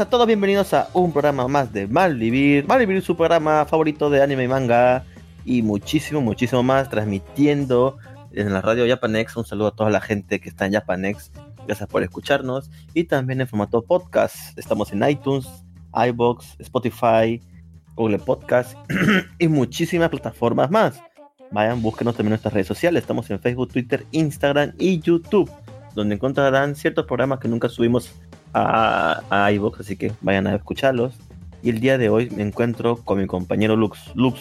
a todos, bienvenidos a un programa más de Malvivir. Malvivir, su programa favorito de anime y manga. Y muchísimo, muchísimo más, transmitiendo en la radio Japanex. Un saludo a toda la gente que está en Japanex. Gracias por escucharnos. Y también en formato podcast. Estamos en iTunes, iBox, Spotify, Google Podcast y muchísimas plataformas más. Vayan, búsquenos también en nuestras redes sociales. Estamos en Facebook, Twitter, Instagram y YouTube, donde encontrarán ciertos programas que nunca subimos a, a iVoox, así que vayan a escucharlos. Y el día de hoy me encuentro con mi compañero Lux. Lux,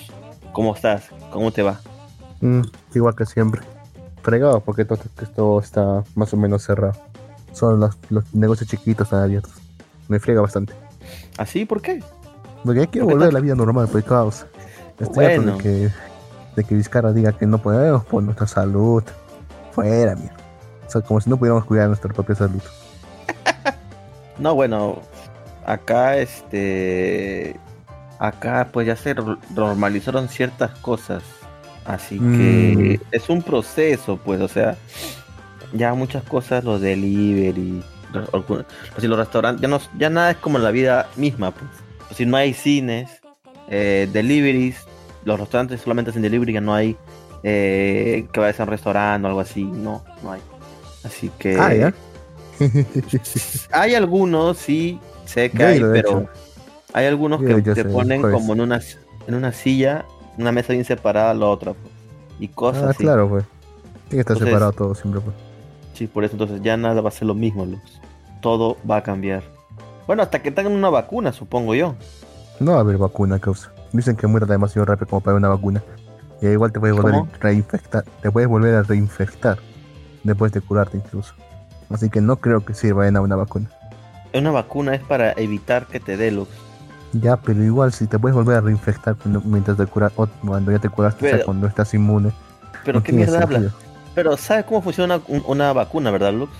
¿cómo estás? ¿Cómo te va? Mm, igual que siempre. Fregado porque todo esto está más o menos cerrado. Solo los, los negocios chiquitos están abiertos. Me frega bastante. ¿Así? ¿Por qué? Porque ya quiero ¿Por volver a la vida normal, pues caos. Estoy harto Bueno. de que, de que Vizcarra diga que no podemos por nuestra salud. Fuera, mierda. O sea, como si no pudiéramos cuidar nuestra propia salud. No, bueno, acá este. Acá pues ya se ro- normalizaron ciertas cosas. Así que es un proceso, pues, o sea, ya muchas cosas, los delivery, los, así, los restaurantes, ya, no, ya nada es como la vida misma, pues. Si no hay cines, eh, deliveries, los restaurantes solamente hacen delivery, ya no hay eh, que vayas a un restaurante o algo así, no, no hay. Así que Ah, ya. hay algunos, sí, sé que hay, pero hecho. hay algunos Yo que te ponen como en una, en una silla, una mesa bien separada a la otra, pues, y cosas Ah, así. claro, pues. Tiene que estar Entonces- separado todo siempre, pues. Sí, por eso entonces ya nada va a ser lo mismo, Luz. Todo va a cambiar. Bueno, hasta que tengan una vacuna, supongo yo. No va a haber vacuna, causa. Dicen que muera demasiado rápido como para una vacuna. Y igual te puedes volver ¿Cómo? a reinfectar. Te puedes volver a reinfectar. Después de curarte incluso. Así que no creo que sirva en una vacuna. Una vacuna es para evitar que te dé, Luz. Ya, pero igual si te puedes volver a reinfectar cuando, mientras te curas, o cuando ya te curaste, o sea, Pero- cuando estás inmune. Pero no qué mierda hablas. sentido. Pero ¿sabes cómo funciona una, un- una vacuna, verdad, Lux?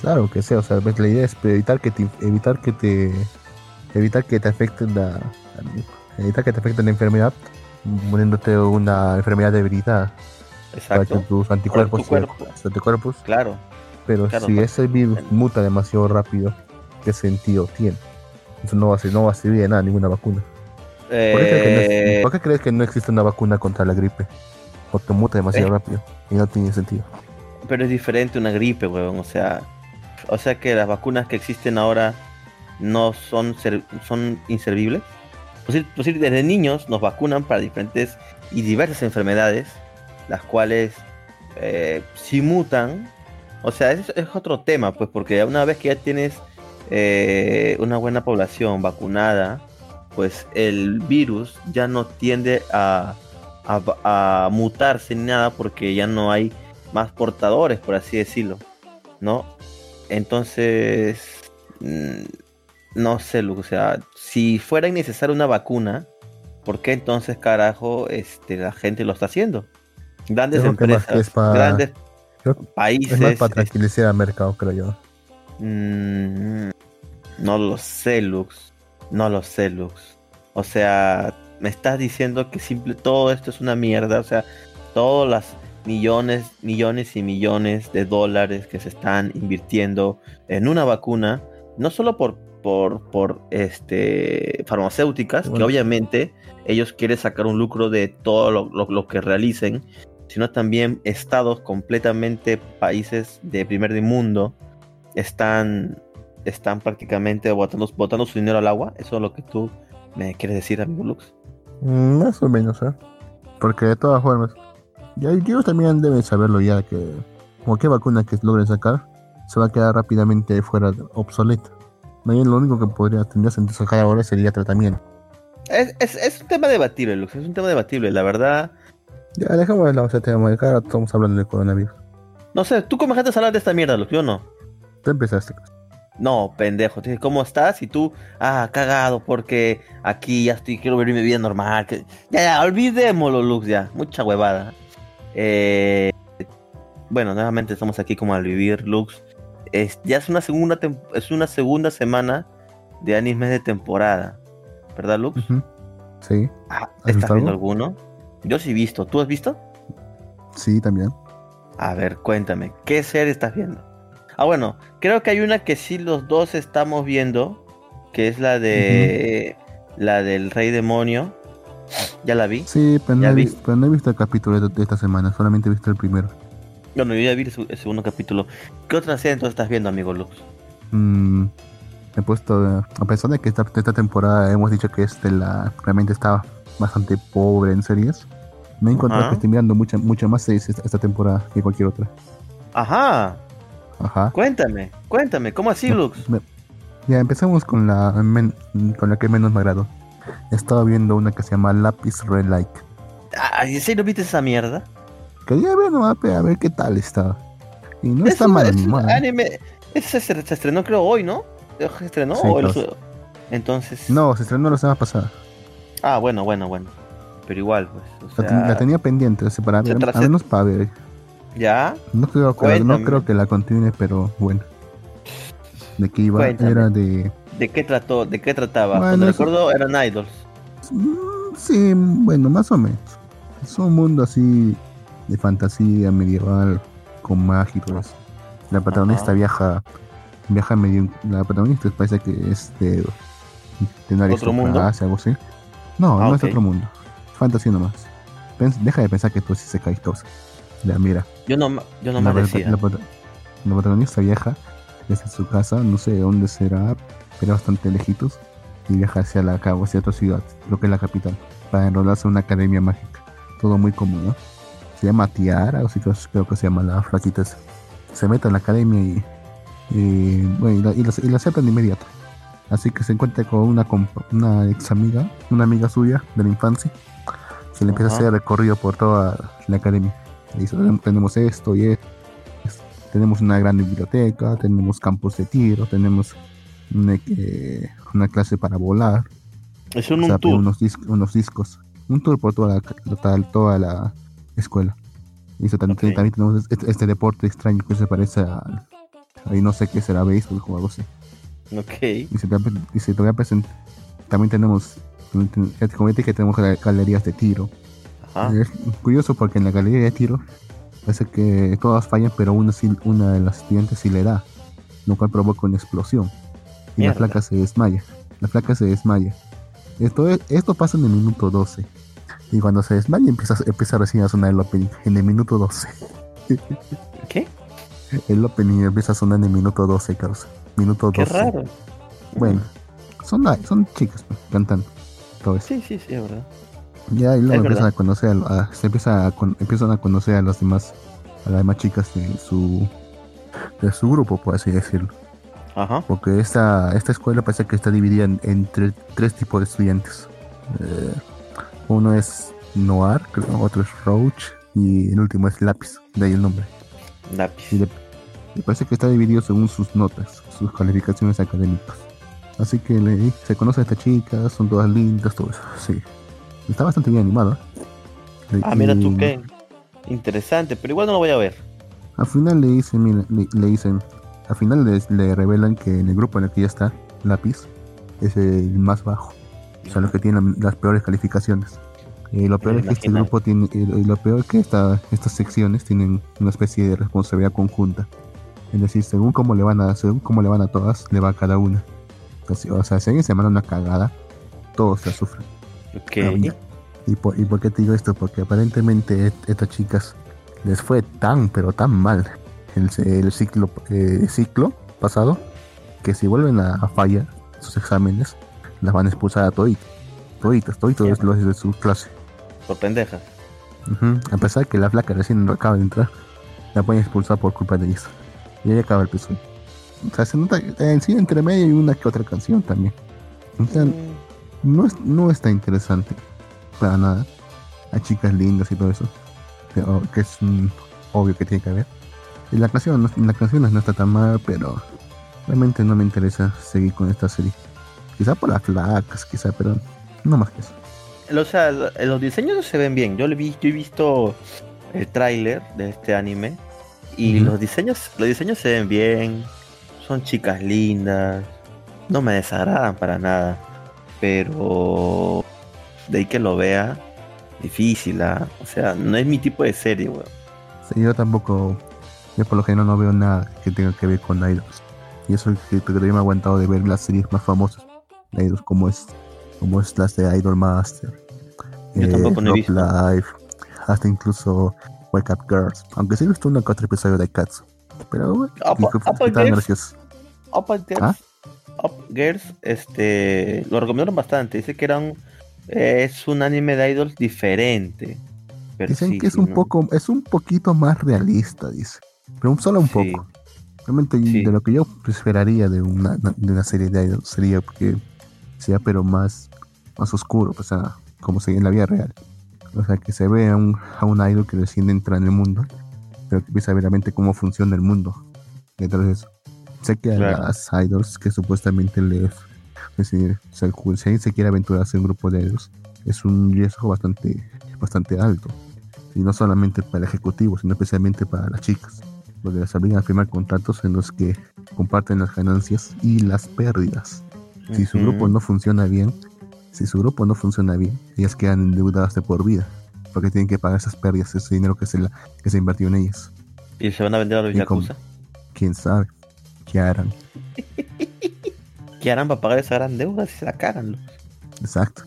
Claro que sea, o sea, la idea es evitar que te, evitar que te evitar que te afecte la evitar que te afecte la enfermedad poniéndote una enfermedad debilitada para que Exacto. tus anticuerpos tu cuerpo. tus anticuerpos Claro. Pero Claro, si ese virus muta demasiado rápido qué sentido tiene eso no va a ser, no va a servir de nada ninguna vacuna ¿Por qué, crees que no Eh, por qué crees que no existe una vacuna contra la gripe? Porque muta demasiado Eh. rápido y no tiene sentido. pero es diferente una gripe, weón. O sea, o sea que las vacunas que existen ahora no son ser- son inservibles. Pues pues desde niños nos vacunan para diferentes y diversas enfermedades, las cuales eh, si mutan, o sea, es, es otro tema, pues porque una vez que ya tienes eh, una buena población vacunada, pues el virus ya no tiende a, a, a mutarse ni nada porque ya no hay más portadores, por así decirlo, ¿no? Entonces, mm, no sé, o sea, si fuera innecesaria una vacuna, ¿por qué entonces, carajo, este, la gente lo está haciendo? Grandes empresas, grandes creo- países. Es más para tranquilizar al mercado, creo yo. Mm, no lo sé, Lux. No lo sé, Lux. O sea, me estás diciendo que simple todo esto es una mierda. O sea, todas las millones, millones y millones de dólares que se están invirtiendo en una vacuna, no solo por, por, por este farmacéuticas, que obviamente ellos quieren sacar un lucro de todo lo, lo- lo que realicen, sino también estados completamente países de primer mundo están, están prácticamente botando, botando su dinero al agua. Eso es lo que tú me quieres decir, amigo Lux. Mm, Más o menos, ¿eh? Porque de todas formas, ya ellos también deben saberlo ya que cualquier vacuna que logren sacar se va a quedar rápidamente fuera de- obsoleta. Más bien lo único que podría tendría sentido sacar ahora sería tratamiento. Es, es, es un tema debatible, Lux. Es un tema debatible. La verdad, Ya dejamos de ese tema, que ahora estamos hablando del coronavirus. no sé. ¿Tú dejaste de hablar de esta mierda, Lux? Yo no. Tú empezaste. No, pendejo. Te dije, ¿cómo estás? Y tú, ah, cagado, porque aquí ya estoy, quiero vivir mi vida normal. que- Ya, ya, olvidémoslo, Lux, ya. Mucha huevada. Eh, bueno, nuevamente estamos aquí como al vivir, Lux. Es, ya es una segunda es una segunda semana de animes de temporada. ¿Verdad, Lux? Sí, Ah, ¿Has ¿Estás viendo algo? alguno? Yo sí he visto. ¿Tú has visto? sí, también. A ver, cuéntame, ¿qué serie estás viendo? Ah, bueno, creo que hay una que sí los dos estamos viendo, que es la de la del Rey Demonio. Ya la vi. Sí, pero no, he vi. pero no he visto el capítulo de, de esta semana, solamente he visto el primero. Bueno, yo ya vi el, segundo capítulo. ¿Qué otra serie entonces estás viendo, amigo Lux? Mm, he puesto, a pesar de que esta, esta temporada hemos dicho que este la realmente estaba bastante pobre en series, me he encontrado Ajá. que estoy mirando mucha, mucha más series esta, esta temporada que cualquier otra. Ajá, Ajá. cuéntame, cuéntame, ¿cómo así, Lux? Me- Ya empezamos con la men- con la que menos me agradó. He estado viendo una que se llama Lapis Red Like. Ay, ¿en serio viste esa mierda? Quería ver nomás a ver qué tal está. Y no está Es un- mal es animada. anime. Ese se, estrenó creo hoy, ¿no? Se estrenó Sí, hoy. claro. Entonces. No, se estrenó la semana pasada. Ah, bueno, bueno, bueno. Pero igual, pues. O La, sea, ten- la tenía pendiente, o sea, para se ver, tra- al menos para ver. ¿Ya? No creo, que, no creo que la continúe, pero bueno. ¿De qué iba? Cuéntame. Era de... ¿De qué trató? ¿De qué trataba? Bueno, Cuando eso- recuerdo eran idols. Mm, Sí, bueno, más o menos. Es un mundo así de fantasía medieval con magia y todo eso. La protagonista Ajá. viaja, viaja medio. La protagonista parece que es de, de ¿Otro mundo? algo así. No, Ah, no ok. es otro mundo. Fantasía nomás. Pens- deja de pensar que tú sí se caes todos. Ya, mira. Yo no, yo no la, me decía. la la protagonista viaja desde su casa, no sé dónde será, pero bastante lejitos, y viaja hacia la cabo, hacia otra ciudad, lo que es la capital, para enrolarse en una academia mágica. Todo muy común, ¿no? Se llama Tiara, o si creo, creo que se llama la flaquita. esa. Se mete en la academia y, y, bueno, y la, y la- y la aceptan de inmediato. Así que se encuentra con una, una ex amiga, una amiga suya de la infancia. Se le empieza Ajá. a hacer recorrido por toda la academia. Le dice, tenemos esto y esto. Tenemos una gran biblioteca, tenemos campos de tiro, tenemos una, eh, una clase para volar, Es un, o sea, un tour. Unos, dis- unos discos. Un tour por toda la, toda, la escuela. Y eso también, tenemos este, este deporte extraño que se parece a, ahí no sé qué será, béisbol o algo así. Ok. Y se te, y se te voy a presentar. También tenemos, como dije, tenemos gal- galerías de tiro. Ajá. Es curioso porque en la galería de tiro parece que todas fallan, pero una, sí- una de las estudiantes sí le da, lo cual provoca una explosión. Y Mierda. la flaca se desmaya. La flaca se desmaya. Esto, es- esto pasa en el minuto 12. Y cuando se desmaya empieza, empieza recién a sonar el opening en el minuto 12. ¿Qué? El opening empieza a sonar en el minuto 12, causa. Minuto 12. Qué raro. Bueno, son, son chicas pues, cantando. Todo eso. Sí, sí, sí, es verdad. Ya, y luego empiezan a conocer, a, a- se empieza a con- empiezan a conocer a las demás, a las demás chicas de su, de su grupo, por así decirlo. Ajá. Porque esta, esta escuela parece que está dividida en- entre tres tipos de estudiantes. Eh, uno es Noir, creo, otro es Roach y el último es Lápiz, de ahí el nombre. Lápiz. Y le- parece que está dividido según sus notas, sus calificaciones académicas. Así que le- se conoce a esta chica, son todas lindas, todo eso. Sí. Está bastante bien animado. ¿eh? Ah, mira tú qué. Interesante, pero igual no lo voy a ver. Al final le dicen, mira, le, le dicen, al final le, le revelan que en el grupo en el que ya está, Lápiz, es el más bajo. O sea, los que tienen la- las peores calificaciones. Y lo peor es que este grupo tiene, lo- y lo peor es que esta, estas secciones tienen una especie de responsabilidad conjunta. Es decir, según cómo le van a, según cómo le van a todas, le va a cada una. Entonces, o sea, si alguien se manda una cagada, todos la sufren. Ok. Ya. ¿Y por, ¿Y por qué te digo esto? Porque aparentemente est- estas chicas les fue tan, pero tan mal el, el ciclo, eh, ciclo pasado que si vuelven a, a fallar sus exámenes, las van a expulsar a toditas. Toditas, toditos los de su clase. Por pendejas. A pesar que la flaca recién acaba de entrar, la pueden expulsar por culpa de eso. Y ahí acaba el episodio. O sea, se nota en sí entre medio y una que otra canción también. O sea, Mm, no, es, no está interesante para nada. Hay chicas lindas y todo eso. Pero que es mm, obvio que tiene que haber. Y la canción, la canción no está tan mal, pero realmente no me interesa seguir con esta serie. Quizá por las flacas, quizá, pero no más que eso. O sea, lo- los diseños se ven bien. Yo, le vi, yo he visto el tráiler de este anime y los diseños, los diseños se ven bien. Son chicas lindas. No me desagradan para nada. Pero de ahí que lo vea, difícil, ¿ah? O sea, no es mi tipo de serie, weón. Sí, yo tampoco, yo por lo general no veo nada que tenga que ver con idols. Y eso es que todavía me he aguantado de ver las series más famosas. de idols como es, como es las de Idol Master, Yo eh, tampoco no he Rock visto. Hasta incluso Wake Up Girls. Aunque sí he visto uno que otro episodio de Cats. Pero bueno, Girls. ¿Ah? Up Girls, este, lo recomendaron bastante. Dice que era un, eh, es un anime de idols diferente. Pero Dicen sí, que es un ¿no? poco, es un poquito más realista, dice. Pero solo un Sí. poco. Realmente Sí. de lo que yo esperaría de una, de una serie de idols sería que sea pero más, más oscuro, o sea, como sería en la vida real. O sea, que se vea a un, a un idol que recién entra en el mundo, pero que empieza a ver realmente cómo funciona el mundo. Detrás de eso. Sé que a Claro. las idols que supuestamente les... Es decir, si se quiere aventurarse en un grupo de idols, es un riesgo bastante, bastante alto. Y no solamente para el ejecutivo, sino especialmente para las chicas. Donde las obligan a firmar contratos en los que comparten las ganancias y las pérdidas. Si su Ujú. grupo no funciona bien, si su grupo no funciona bien, ellas quedan endeudadas de por vida. Porque tienen que pagar esas pérdidas, ese dinero que se, la- que se invirtió en ellas. Y se van a vender a los Yakuza. Quién sabe qué harán. ¿Qué harán para pagar esa gran deuda si se la loco? Exacto.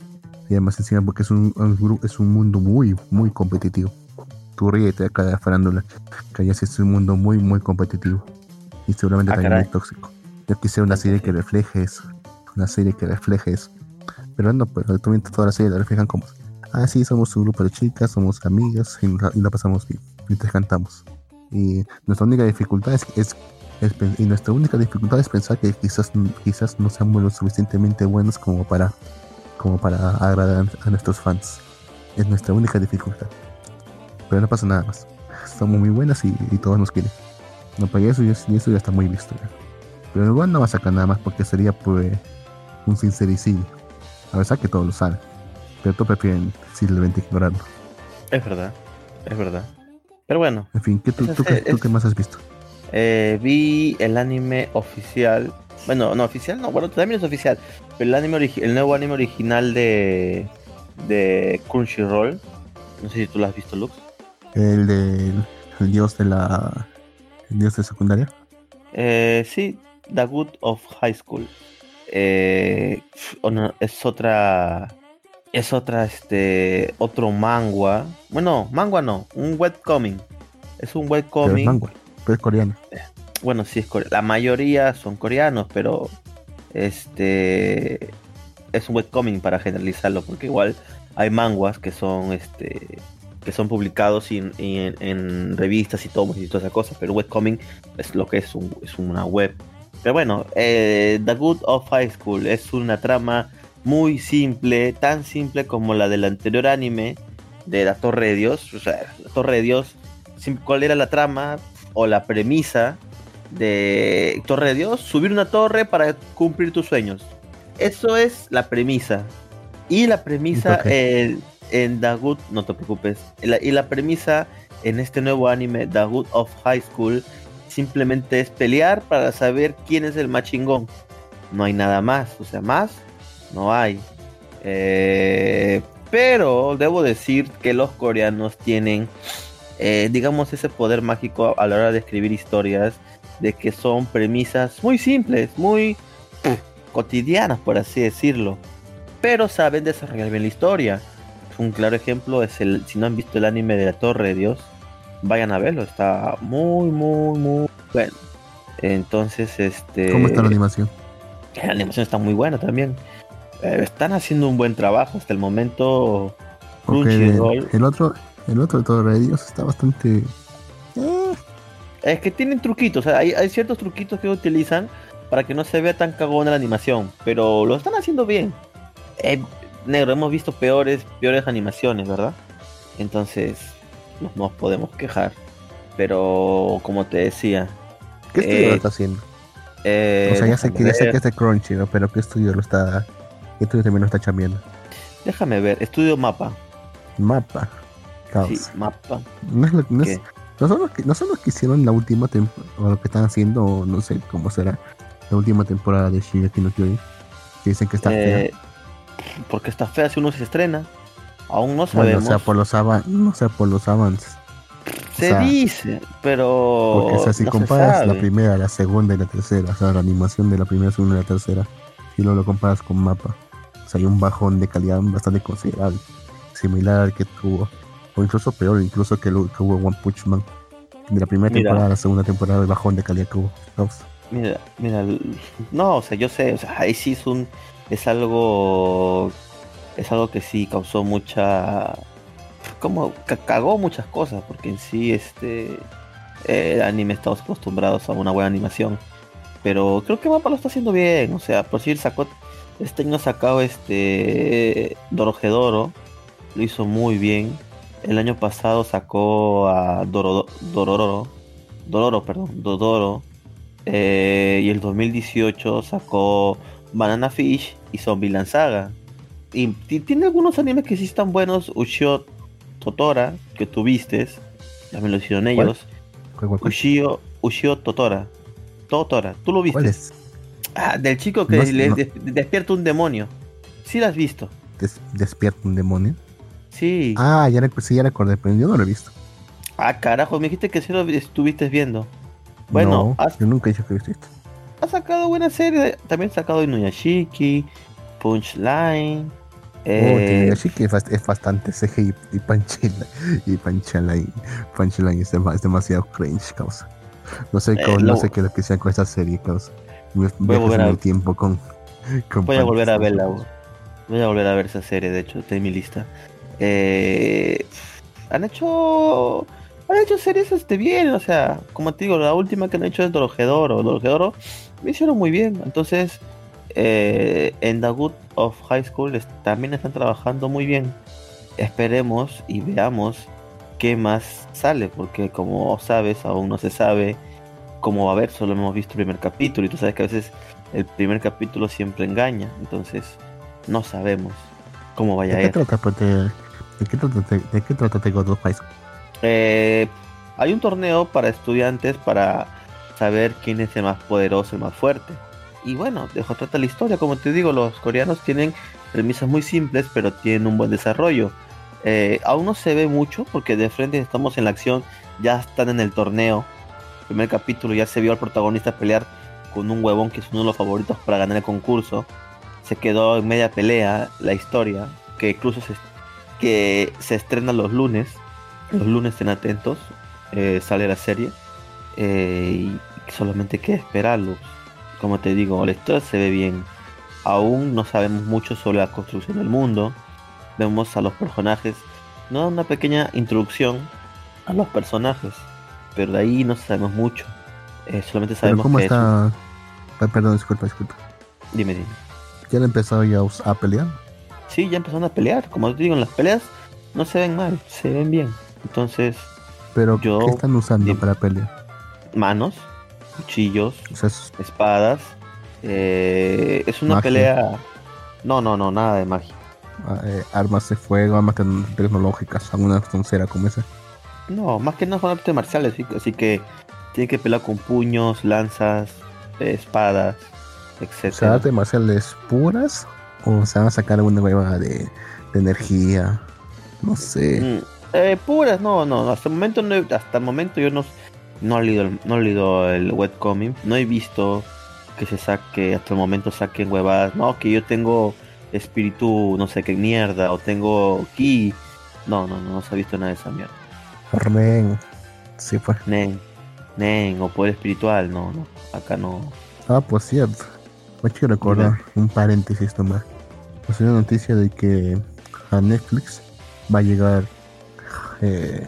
Y además encima porque es un, es un mundo muy, muy competitivo. Tú ríete acá de la farándula, que ya sí es un mundo muy, muy competitivo. Y seguramente Ah, también caray. muy tóxico. Yo quisiera una serie que refleje eso. Una serie que refleje eso. Pero no, pues actualmente toda la serie la reflejan como, ah, sí, somos un grupo de chicas, somos amigas y, la- y la pasamos bien. Mientras cantamos. Y nuestra única dificultad es, es, es y nuestra única dificultad es pensar que quizás, quizás no seamos lo suficientemente buenos como para como para agradar a nuestros fans. Es nuestra única dificultad. Pero no pasa nada más. Somos muy buenas y, y todos nos quieren. No, para eso, ya- y eso ya está muy visto. ya. Pero igual no va a sacar nada más porque sería pues un sincericidio. A pesar que todos lo saben. Pero todos prefieren simplemente ignorarlo. Es verdad, es verdad. Pero bueno, En fin, ¿qué tú, Eso tú, es- qué, tú es- qué más has visto? eh, vi el anime oficial. Bueno, no oficial, no, bueno, también es oficial. Pero el anime el nuevo anime original de de Crunchyroll. No sé si tú lo has visto, Lux. El del el dios de la. El dios de secundaria. Eh, sí, The Good of High School. Eh, es otra. Es otra, este. Otro manga. Bueno, manga no, un webcomic. Es un Pero es webcomic. manga. Pero es coreano. Bueno, sí, es core- la mayoría son coreanos, pero. Este. Es un webcomic para generalizarlo, porque igual hay manguas que son este que son publicados en, revistas y tomos y toda esa cosa, pero webcomic es lo que es, un- es una web. Pero bueno, eh, The Good of High School es una trama muy simple, tan simple como la del anterior anime de la Torre de Dios. O sea, la Torre de Dios, ¿cuál era la trama o la premisa de Torre de Dios? Subir una torre para cumplir tus sueños. Eso es la premisa. Y la premisa eh, en The Good, no te preocupes, y la, y la premisa en este nuevo anime, The Good of High School, simplemente es pelear para saber quién es el más chingón. No hay nada más, o sea, más no hay. Eh, pero debo decir que los coreanos tienen, eh, digamos, ese poder mágico a la hora de escribir historias, de que son premisas muy simples, muy cotidianas, por así decirlo. Pero saben desarrollar bien la historia. Un claro ejemplo es el, si no han visto el anime de la Torre de Dios, vayan a verlo, está muy, muy, muy bueno. Entonces, este... ¿Cómo está la animación? La animación está muy buena también. Eh, están haciendo un buen trabajo hasta el momento. Porque el, Crunchyroll. el otro, el otro de de Dios está bastante. eh, Es que tienen truquitos, hay, hay ciertos truquitos que utilizan para que no se vea tan cagona la animación, pero lo están haciendo bien. Eh, negro, hemos visto peores, peores animaciones, ¿verdad? Entonces, no nos podemos quejar. Pero, como te decía, ¿Qué estudio Eh, lo está haciendo? eh, o sea, ya sé, que, ya sé que es de Crunchy, ¿no? Pero ¿qué estudio lo está. ¿Qué estudio también lo está chambeando? déjame ver, estudio mapa. Mapa. Caos. Sí, mapa. No, es lo- no, es- ¿Qué? no son los que, no son los que hicieron la última temporada, o lo que están haciendo, o no sé cómo será, la última temporada de Shingeki no Kyojin. Que dicen que está fea. Eh, porque está fea si uno se estrena. Aún no Bueno, sabemos. o sea, por los avances, no sé, por los avances. se o sea, dice, pero. Porque o sea, si no se comparas la primera, la segunda y la tercera, o sea, la animación de la primera, segunda y la tercera, si lo, lo comparas con Mapa, o sea, hay un bajón de calidad bastante considerable, similar al que tuvo, o incluso peor, incluso que, lo, que hubo One Punch Man. De la primera Mira. temporada a la segunda temporada, el bajón de calidad que hubo. Mira, mira, no, o sea, yo sé, o sea, ahí sí es un, es algo, es algo que sí causó mucha, como, ca- cagó muchas cosas, porque en sí, este, el anime estamos acostumbrados a una buena animación, pero creo que Mapa lo está haciendo bien, o sea, por decir, sacó, este año sacado este, Dorohedoro, lo hizo muy bien, el año pasado sacó a Doro, Dororo, Dororo, perdón, Dodoro, eh, y el 2018 sacó Banana Fish y Zombieland Saga. Y ti- tiene algunos animes que sí están buenos. Ushio Totora, que tuviste, también lo hicieron ellos. ¿Cuál, cuál, cuál? Ushio, Ushio Totora. Totora, tú lo viste. Ah, del chico que No le no. despierta un demonio. Sí lo has visto. Des- ¿Despierta un demonio? Sí. Ah, Ah, ya, sí, ya recordé, pero yo no lo he visto. carajo, me dijiste que sí lo vi- estuviste viendo. Bueno, no, has- yo nunca he dicho que he visto. ha sacado buena serie. También ha sacado Inuyashiki, Punchline. Oh, Eh, así que es, bast- es bastante CG y, y Panchela y Panchline, Panchline es, dema- es demasiado cringe, causa. No sé, Eh, no sé qué es lo que sea con esta serie, causa. Me- Voy a volver a- tiempo con, con voy a volver a verla. Voy a volver a ver esa serie, de hecho, está en mi lista. Eh, han hecho. Han hecho series este bien, o sea, como te digo, la última que han hecho es Dorohedoro. Dorohedoro me hicieron muy bien. Entonces, eh, en The Good of High School es- también están trabajando muy bien. Esperemos y veamos qué más sale, porque como sabes, aún no se sabe cómo va a haber, solo hemos visto el primer capítulo y tú sabes que a veces el primer capítulo siempre engaña, entonces no sabemos cómo vaya a ¿De qué ir. trata, pues, de, de qué trata, de, de qué trata The God of High School? Eh, hay un torneo para estudiantes para saber quién es el más poderoso, el más fuerte. Y bueno, de eso trata la historia. Como te digo, los coreanos tienen premisas muy simples, pero tienen un buen desarrollo. Eh, aún no se ve mucho porque de frente estamos en la acción, ya están en el torneo. El primer capítulo ya se vio al protagonista pelear con un huevón que es uno de los favoritos para ganar el concurso. Se quedó en media pelea la historia, que incluso se, que se estrena los lunes. Los lunes estén atentos, eh, sale la serie. eh, y solamente queda esperarlo. Como te digo, la historia se ve bien. Aún no sabemos mucho sobre la construcción del mundo. Vemos a los personajes. No una pequeña introducción a los personajes. Pero de ahí no sabemos mucho. Eh, solamente sabemos ¿cómo que está? Ah, Perdón, disculpa, disculpa. Dime, dime. ¿Ya han empezado ya a pelear? Sí, ya empezaron a pelear. Como te digo, en las peleas no se ven mal, se ven bien. Entonces, Pero Yo- ¿qué están usando dime. para pelear? manos, cuchillos, es- espadas. eh, es una Magia. pelea. No, no, no, nada de magia. ah, eh, armas de fuego, armas tec- tecnológicas, alguna toncera como esa. No, más que nada son artes marciales, así, así que tiene que pelear con puños, lanzas, eh, espadas, etc. sea, artes marciales puras o se van a sacar alguna hueva de, de energía. No sé. Mm, eh, puras, no, no, hasta el momento no hasta el momento yo no, no he leído el, no he leído el webcomic, no he visto que se saque, hasta el momento saquen huevadas, no, que yo tengo espíritu, no sé qué mierda, o tengo ki, no, no, no, no se ha visto nada de esa mierda. Armen. Sí, pues. Nen, nen, o poder espiritual, no, no, acá no. Ah, pues cierto. Me quiero recordar un paréntesis nomás. Pues una noticia de que a Netflix va a llegar eh,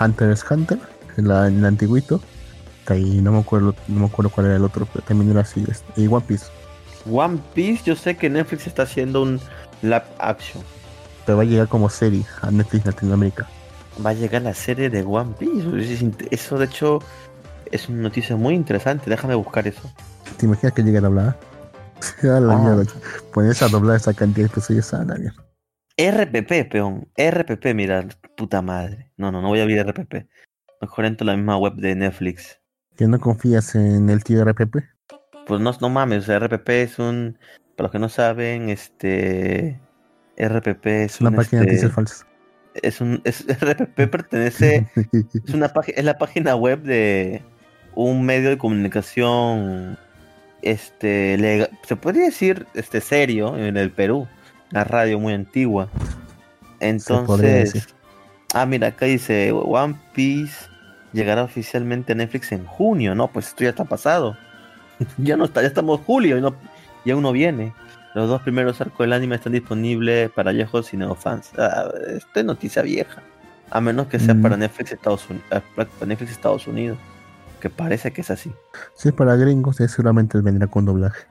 Hunter x Hunter, en la, en el antiguito. Ahí no me acuerdo, no me acuerdo cuál era el otro, pero también era así. este, Y One Piece. One Piece, yo sé que Netflix está haciendo un live action. Pero va a llegar como serie a Netflix Latinoamérica. Va a llegar la serie de One Piece. Eso, de hecho, es una noticia muy interesante. Déjame buscar eso. ¿Te imaginas que lleguen a hablar? a la Ah. mierda. A doblar esa cantidad de episodios a la mierda. RPP, peón. RPP, mira, puta madre. No, no, no voy a abrir RPP. Mejor entro a la misma web de Netflix. ¿Que no confías en el tío RPP? Pues no, no mames, o sea, RPP es un. Para los que no saben, este. RPP es, una un. página de este, noticias falsas. es un. Es, RPP pertenece. Es una es la página web de un medio de comunicación este, le- se podría decir, este, serio en el Perú. La radio muy antigua. Entonces. Ah, mira, acá dice One Piece llegará oficialmente a Netflix en junio. No, pues esto ya está pasado. ya no está, ya estamos julio y no, y aún no viene. Los dos primeros arcos del anime están disponibles para viejos y neofans. Ah, esto es noticia vieja. A menos que sea Mm. para Netflix Estados, Uni- ah, para Netflix Estados Unidos. Que parece que es así. Si es para gringos, eh, seguramente vendrá con doblaje.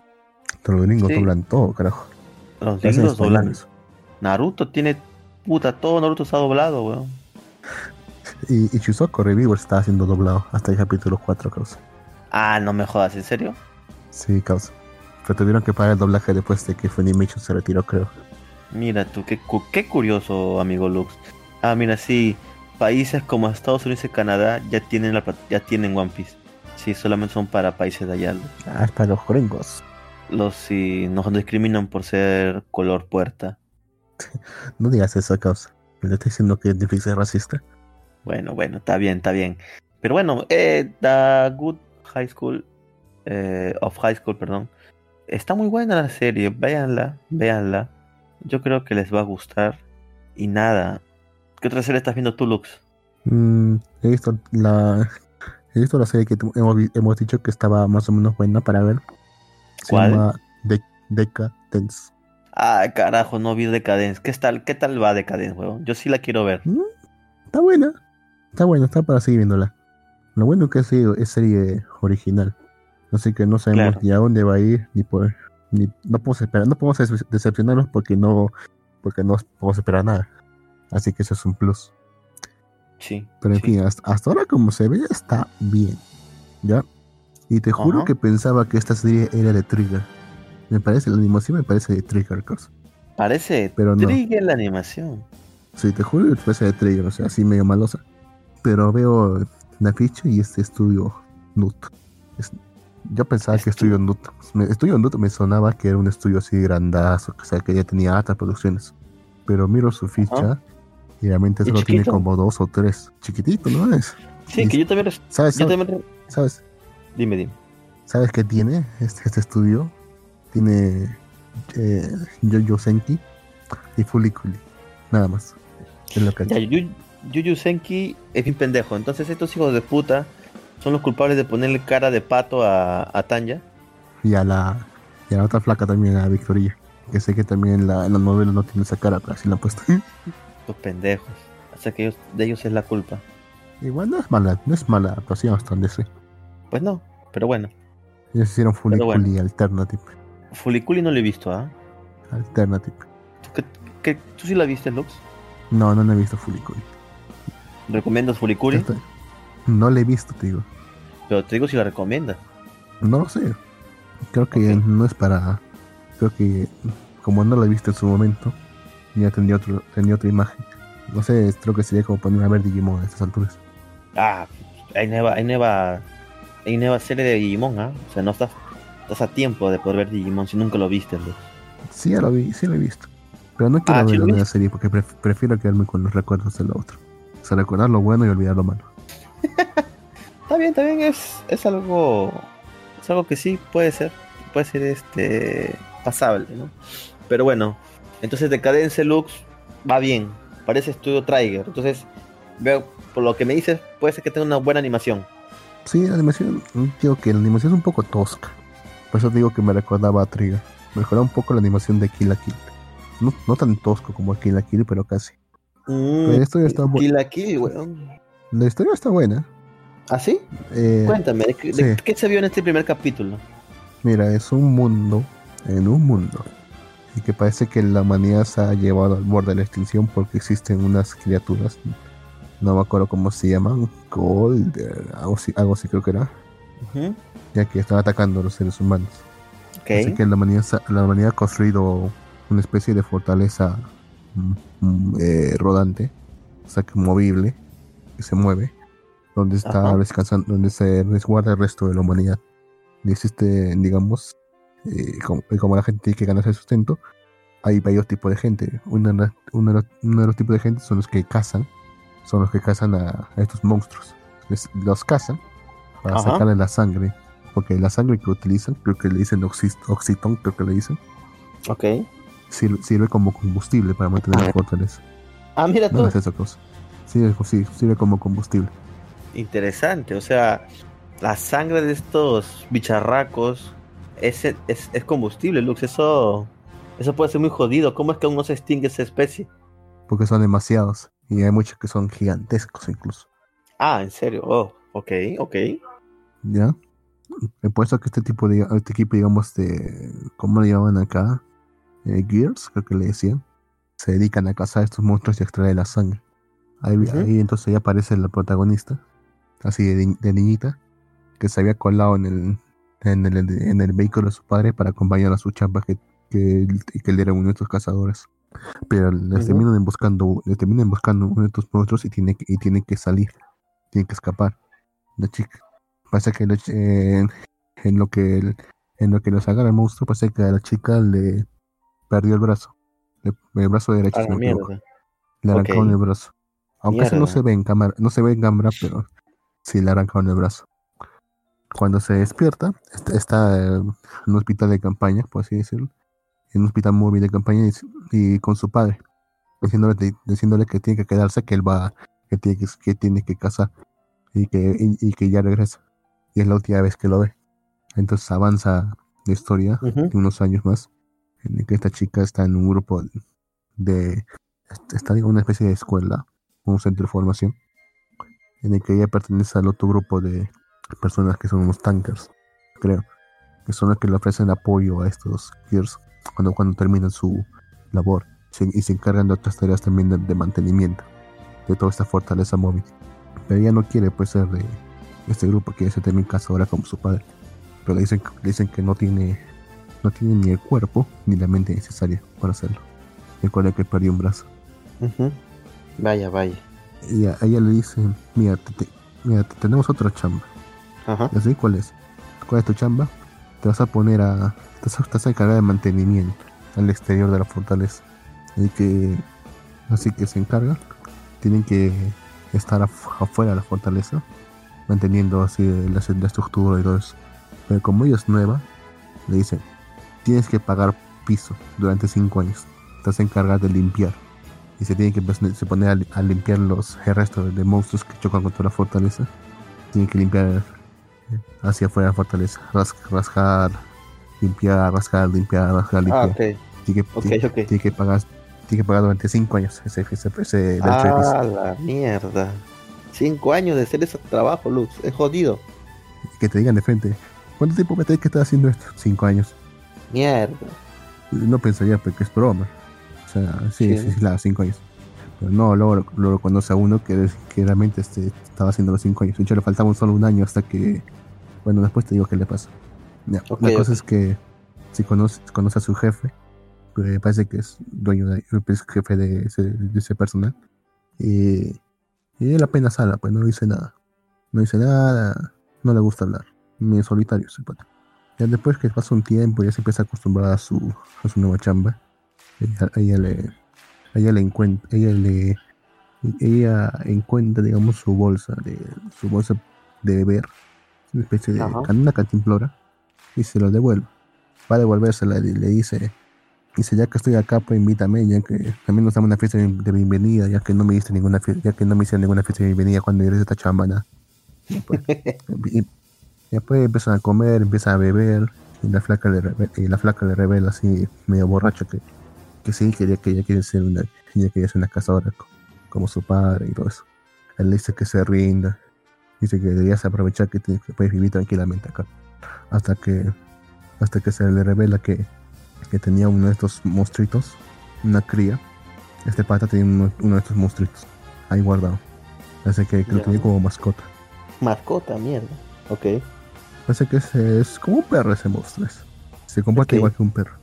Pero los gringos Sí. doblan todo, carajo. Los gringos doblan. Naruto tiene. Puta, todo Naruto está doblado, weón. Y, y Reviewers está haciendo doblado hasta el capítulo 4, causa. Ah, no me jodas, ¿en serio? Sí, causa. Pero tuvieron que pagar el doblaje después de que Funimation se retiró, creo. Mira tú, qué, cu- qué curioso, amigo Lux. Ah, mira, sí. Países como Estados Unidos y Canadá ya tienen la ya tienen One Piece. Sí, solamente son para países de allá. Ah, es para los gringos. Los sí nos discriminan por ser color puerta. No digas eso, causa. Me estoy diciendo que Netflix es racista. Bueno, bueno, está bien, está bien. Pero bueno, eh, The Good High School, eh, of High School, perdón. Está muy buena la serie, véanla, véanla. Yo creo que les va a gustar. Y nada. ¿Qué otra serie estás viendo tú, Lux? Mm, he visto la. He visto la serie que hemos, hemos dicho que estaba más o menos buena para ver. Se ¿Cuál? llama De Decadence. Ah, carajo, no vi Decadence. ¿Qué tal, qué tal va Decadence, weón? Yo sí la quiero ver. Mm, Está buena. Está buena, está para seguir viéndola. Lo bueno que es, es serie original. Así que no sabemos Claro. ni a dónde va a ir, ni por. Ni, no podemos esperar, no podemos decepcionarnos porque no. Porque no podemos esperar nada. Así que eso es un plus. Sí. Pero en sí. fin, hasta, hasta ahora como se ve está bien. ¿Ya? Y te juro que pensaba que esta serie era de Trigger. Me parece, la animación me parece de Trigger, cosa. Parece Pero no. Trigger la animación. Sí, te juro que parece de Trigger, o sea, así medio malosa. Pero veo la ficha y este estudio Nut. Es- yo pensaba que Estu- estudio Nut. Me, estudio Nut me sonaba que era un estudio así grandazo, o sea, que ya tenía altas producciones. Pero miro su ficha y realmente Y solo tiene como dos o tres. Chiquitito, ¿no es? Sí, Y- que yo también. ¿Sabes? Yo ¿Sabes? también re- ¿Sabes? Dime, dime. ¿Sabes qué tiene este, este estudio? Tiene eh, Jojo Senki y Fuliculi. Nada más. Es lo que Ya, Yuyu Senki es bien pendejo. Entonces, estos hijos de puta son los culpables de ponerle cara de pato a, a Tanya. Y a la, y a la otra flaca también, a Victoria. Que sé que también en la, en la novela no tiene esa cara, pero así la han puesto. Los pendejos. O sea que ellos, de ellos es la culpa. Igual no es mala, no es mala actuación hasta donde sé. Pues no, pero bueno. Ellos hicieron Pero bueno. Fuliculi Alternative. Fuliculi no lo he visto, ¿ah? Alternative. ¿Tú, qué- qué- ¿Tú sí la viste, Lux? No, no, no he visto Fuliculi. ¿Recomiendas Fuliculi? Esto- No la he visto, te digo. Pero te digo si la recomiendas. No lo sé. Creo que no es para. Creo que como no la he visto en su momento, ya tendría, otro, tendría otra imagen. No sé, creo que sería como poner a ver Digimon a estas alturas. Ah, hay nueva, hay nueva, hay nueva serie de Digimon, ¿ah? O sea, no estás, estás a tiempo de poder ver Digimon si nunca lo viste, Lux. Sí, ya lo vi, sí lo he visto. Pero no quiero Ah, ¿sí ver lo la nueva serie porque pref- prefiero quedarme con los recuerdos de la otra. O sea, recordar lo bueno y olvidar lo malo. Está bien, está bien, es, es algo, es algo que sí puede ser, puede ser este pasable, ¿no? Pero bueno, entonces Decadence Lux va bien, parece estudio Trigger, entonces veo por lo que me dices puede ser que tenga una buena animación. Sí, la animación, digo que la animación es un poco tosca. Por eso digo que me recordaba a Trigger. Me recordaba un poco la animación de Kill la Kill. No, no tan tosco como Kill la Kill, pero casi. Mm, Pero esto ya está bu- Kill la Kill, weón. La historia está buena. ¿Ah, sí? Eh, Cuéntame, ¿de, qué- de sí. qué se vio en este primer capítulo? Mira, es un mundo en un mundo. Y que parece que la humanidad se ha llevado al borde de la extinción porque existen unas criaturas. No me acuerdo cómo se llaman. Golder, algo así, algo así creo que era. Ujú, Ya que están atacando a los seres humanos. Ok. Así que la humanidad, la humanidad ha construido una especie de fortaleza mm, mm, eh, rodante. O sea, que movible. Que se mueve. Donde está Ajá. descansando, donde se resguarda el resto de la humanidad. Y existe, digamos, eh, como, como la gente tiene que ganarse el sustento, hay varios tipos de gente. Uno, uno uno de los tipos de gente son los que cazan, son los que cazan a, a estos monstruos. Les- los cazan para Ajá. sacarle la sangre Porque la sangre que utilizan, creo que le dicen oxi- oxitón, creo que le dicen, Ok. sirve, sirve como combustible para mantener la fortaleza. Ah, mira No tú. es esa cosa. Sirve, sí, sirve como combustible. Interesante. O sea, la sangre de estos bicharracos es, es, es combustible, Lux. Eso, eso puede ser muy jodido. ¿Cómo es que aún no se extingue esa especie? Porque son demasiados. Y hay muchos que son gigantescos incluso. Ah, en serio. Oh, ok, ok. ¿Ya? He puesto que este tipo de este equipo, digamos, de. ¿Cómo le llaman acá? Eh, Gears, creo que le decían. Se dedican a cazar a estos monstruos y extraer la sangre. Ahí, Ujú. ahí entonces ya aparece la protagonista, así de, ni- de niñita, que se había colado en el, en el, en el vehículo de su padre para acompañar a su chamba que, que, que él era uno de estos cazadores. Pero les terminan buscando, les terminan buscando uno de estos monstruos y tiene, que- y tiene que salir, tiene que escapar. La chica. Pasa que eh, en lo que el- en lo que los agarra el monstruo, pasa que a la chica le perdió el brazo. Le- el brazo derecho, A si no. Le arrancaron Ok. el brazo. Aunque eso no se ve en cámara, no se ve en cámara, pero sí le arrancaron el brazo. Cuando se despierta, está, está, eh, en un hospital de campaña, por así decirlo, en un hospital móvil de campaña y, y con su padre, diciéndole, diciéndole que tiene que quedarse, que él va, que tiene que, que tiene que casar y que, y, y que ya regresa. Y es la última vez que lo ve. Entonces avanza la historia de unos años más, en el que esta chica está en un grupo de, está en una especie de escuela, un centro de formación, en el que ella pertenece al otro grupo de personas que son unos tankers, creo, que son los que le ofrecen apoyo a estos Gears cuando, cuando terminan su labor y se encargan de otras tareas también de, de mantenimiento de toda esta fortaleza móvil. Pero ella no quiere pues ser de este grupo, quiere ser también cazadora como su padre. Pero le dicen, le dicen que no tiene, no tiene ni el cuerpo ni la mente necesaria para hacerlo. Recuerda que perdió un brazo. Vaya, vaya. Y a ella le dicen, mira, te- te- mira, te- tenemos otra chamba. Ajá. ¿Ya sé cuál es? ¿Cuál es tu chamba? Te vas a poner a... Te vas a, te vas a encargar de mantenimiento al exterior de la fortaleza. Y que... Así que se encarga. Tienen que estar af- afuera de la fortaleza. Manteniendo así la, la estructura y todo eso. Pero como ella es nueva, le dicen, tienes que pagar piso durante 5 años. Te vas a encargar de limpiar. Y se tiene que pues, se poner a, a limpiar los restos de monstruos que chocan contra la fortaleza. Tienen que limpiar hacia afuera de la fortaleza. Ras- rascar, limpiar, rascar, limpiar, rascar, Ah, limpiar. ok. Tiene, que, Ok, tiene, ok. tiene que pagar, tiene que pagar durante 5 años ese, ese, ese piso. Ah, la mierda. Cinco años de hacer ese trabajo, Lux. Es jodido. Que te digan de frente, ¿cuánto tiempo me tenés que estar haciendo esto? 5 años. Mierda. No pensaría porque es broma. O sea, sí, Sí. sí, sí, claro, 5 años. Pero no, luego, luego conoce a uno que, que realmente este, estaba haciendo los 5 años. De hecho, le faltaba solo un año hasta que. Bueno, después te digo qué le pasa. Ya, la cosa ok. es que si conoce, conoce a su jefe, que parece que es dueño de, es jefe de ese, de ese personal. Y, y él apenas sala, pues no dice nada. No dice nada, no le gusta hablar. Ni solitario, ese pata. Ya después que pasa un tiempo, ya se empieza a acostumbrar a su, a su nueva chamba. Ella, ella le, ella le encuentra, ella le, ella encuentra, digamos, su bolsa de, su bolsa de beber, una especie de Ajá. una cantimplora, y se lo devuelve. Va a devolvérsela y le dice, dice, ya que estoy acá, pues invítame, ya que también nos damos una fiesta de bienvenida, ya que no me diste ninguna fiesta, ya que no me hicieron ninguna fiesta de bienvenida cuando eres esta chamba, nada. Y pues, y- después empiezan a comer, empiezan a beber, y la flaca le, reve- y la flaca le revela así, medio borracha, que, que sí, quería que ella quiere ser una, ella quería ser una cazadora co- como su padre y todo eso. Él le dice que se rinda, dice que deberías aprovechar que, te- que puedes vivir tranquilamente acá. Hasta que, hasta que se le revela que, que tenía uno de estos monstruitos, una cría. Este pata tenía uno, uno de estos monstruitos ahí guardado. Así que, que lo tenía como mascota. Mascota, mierda. Ok. Parece que es, es como un perro ese monstruo. es. Se Ok. igual que un perro.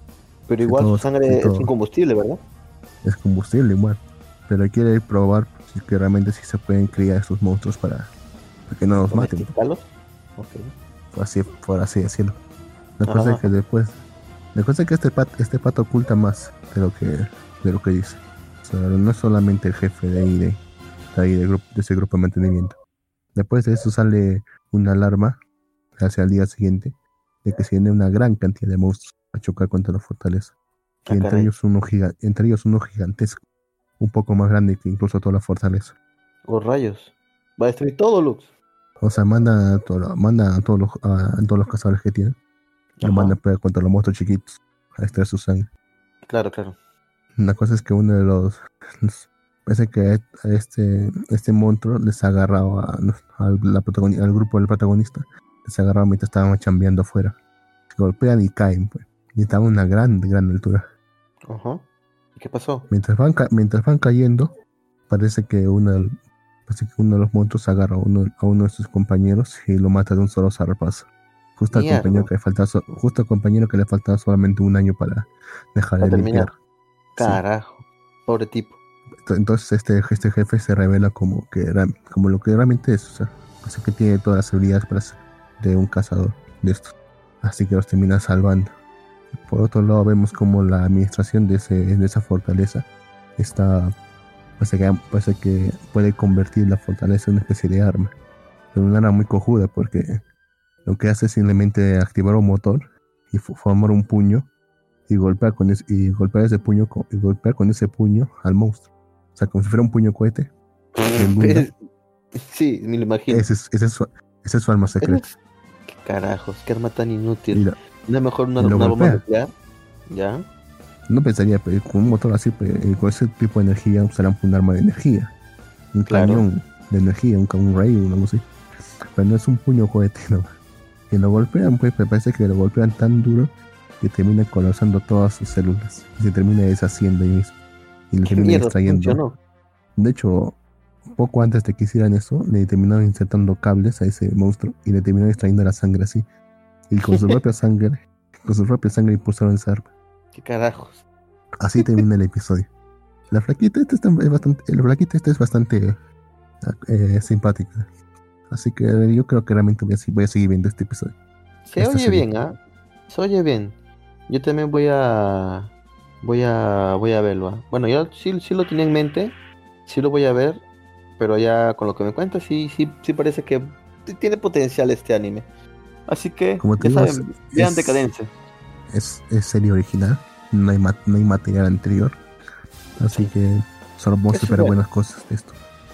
Pero igual su sangre es todo. incombustible, ¿verdad? Es combustible igual. Pero quiere probar si que realmente sí se pueden criar estos monstruos para, para que no los maten. ¿Domesticarlos? Ok. Por así, por así decirlo. La cosa es que después. Cosa es que este pato, este pato oculta más de lo que, de lo que dice. O sea, no es solamente el jefe de ahí, de, de ahí de, grupo, de ese grupo de mantenimiento. Después de eso sale una alarma, hacia el día siguiente de que se viene una gran cantidad de monstruos a chocar contra la fortaleza. Ah, Y entre ellos, uno giga- entre ellos uno gigantesco, un poco más grande que incluso toda la fortaleza. Oh, rayos. Va a destruir todo, Lux. O sea, manda a, todo- manda a todos los, a, a todos los cazadores que tiene. Lo Ajá. manda a pelear contra los monstruos chiquitos, a extraer su sangre. Claro, claro. La cosa es que uno de los. los- parece que a este, este monstruo les ha agarrado a, al, la protagoni- al grupo del protagonista. Les ha agarrado mientras estaban chambeando afuera. Se golpean y caen, pues. Y estaban a una gran, gran altura. Ajá. ¿Y qué pasó? Mientras van, mientras van cayendo, parece que uno, del- parece que uno de los monstruos agarra a uno, a uno de sus compañeros y lo mata de un solo zarpazo. Justo al, compañero que le faltaba, so- justo al compañero que le faltaba solamente un año para dejar de terminar. limpiar. Carajo. Pobre tipo. Ent- Entonces este, este jefe se revela como que era, como lo que realmente es, o sea, así que tiene todas las habilidades para ser de un cazador de estos. Así que los termina salvando. Por otro lado vemos como la administración de, ese, de esa fortaleza está parece que, parece que puede convertir la fortaleza en una especie de arma. Pero una arma muy cojuda porque lo que hace es simplemente activar un motor y fo- formar un puño y golpear con ese, y golpear ese puño con, y golpear con ese puño al monstruo. O sea, como si fuera un puño cohete. Sí, me lo imagino. Ese es, ese es su, ese es su arma secreta. ¿Qué carajos? ¿Qué arma tan inútil? la- ¿No es mejor una, lo una bomba nuclear? ¿Ya? no pensaría, pero con un motor así, eh, con ese tipo de energía usarán un arma de energía. Un Claro. cañón de energía, un, un ray o algo así. Pero no es un puño cohete, no. Que lo golpean, pues me parece que lo golpean tan duro que termina colapsando todas sus células. Y se termina deshaciendo ahí mismo. Y lo ¿Qué termina extrayendo. funcionó? De hecho, poco antes de que hicieran eso, le terminaron insertando cables a ese monstruo y le terminaron extrayendo la sangre así. Y con su propia sangre, con su propia sangre impulsaron esa arma. ¿Qué carajos? Así termina el episodio. La flaquita esta es bastante, el flaquita esta es bastante eh, simpática. Así que yo creo que realmente voy a, voy a seguir viendo este episodio. Se Esta oye serie. bien, ¿ah? Se oye bien. Yo también voy a. Voy a. Voy a verlo. ¿ah? Bueno, yo sí, sí lo tenía en mente. Sí lo voy a ver. Pero ya con lo que me cuentas, sí, sí, sí parece que tiene potencial este anime. Así que, Como te ya digo, saben, vean Decadencia. Es, es serie original, no hay, ma- no hay material anterior. Así que solo vamos a esperar buenas cosas de esto.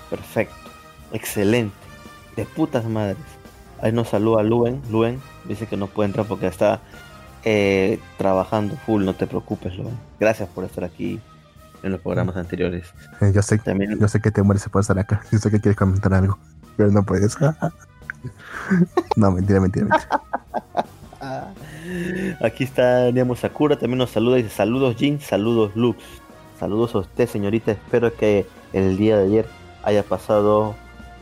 Perfecto. Excelente. De putas madres. Ahí nos saluda Luen. Luen dice que no puede entrar porque está eh, trabajando full. No te preocupes, Luen. Gracias por estar aquí en los programas anteriores. Eh, yo, sé, También yo sé que te mueres por estar acá. Yo sé que quieres comentar algo, pero no puedes. no, mentira, mentira, mentira. Aquí está Nemo Sakura, también nos saluda y dice saludos Jin, saludos Lux, saludos a usted señorita, espero que el día de ayer haya pasado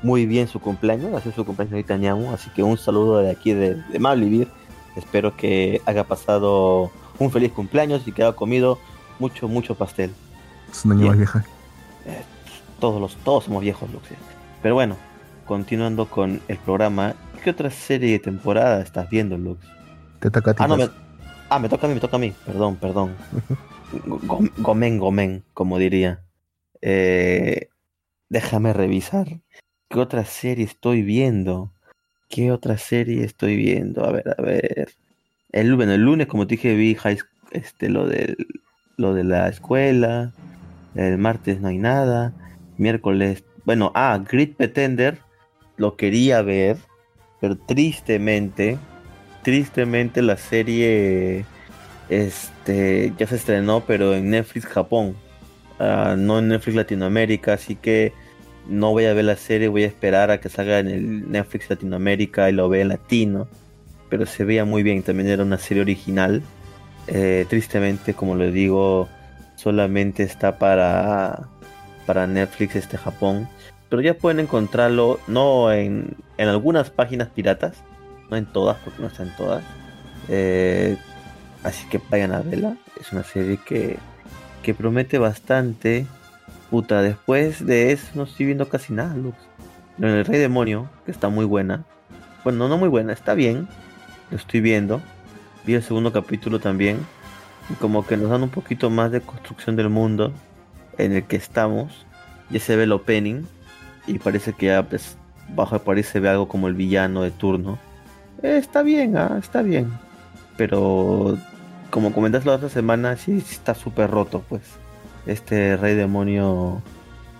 muy bien su cumpleaños, hace su cumpleaños ahorita Ñamu, así que un saludo de aquí de, de Malvivir, espero que haya pasado un feliz cumpleaños y que haya comido mucho, mucho pastel. Es una niña más vieja. Todos los, todos somos viejos, Lux. Pero bueno, continuando con el programa, ¿qué otra serie de temporada estás viendo, Lux? Te toca a ti. Ah, no, me, pues. ah, me toca a mí, me toca a mí. Perdón, perdón. Go- Gomen, gomen, como diría. Eh, déjame revisar. ¿Qué otra serie estoy viendo? ¿Qué otra serie estoy viendo? A ver, a ver. El, bueno, el lunes, como te dije, vi high, este, lo, del, lo de la escuela. El martes no hay nada. Miércoles, bueno, ah, Grid Pretender. Lo quería ver, pero tristemente, tristemente la serie este ya se estrenó pero en Netflix Japón Ah, no en Netflix Latinoamérica así que no voy a ver la serie voy a esperar a que salga en el Netflix Latinoamérica y lo vea en latino pero se veía muy bien también era una serie original Eh, tristemente como le digo solamente está para para Netflix este Japón pero ya pueden encontrarlo no en, en algunas páginas piratas no en todas porque no está en todas Eh, Así que vayan a verla. Es una serie que, que promete bastante. Después de eso no estoy viendo casi nada, Lux. En El Rey Demonio, que está muy buena. Bueno, no muy buena, está bien. Lo estoy viendo. Vi el segundo capítulo también. Y como que nos dan un poquito más de construcción del mundo en el que estamos. Ya se ve el opening. Y parece que ya pues, bajo de se ve algo como el villano de turno. Eh, está bien, ah, está bien. Pero como comentaste la otra semana, sí, sí está súper roto, pues. Este rey demonio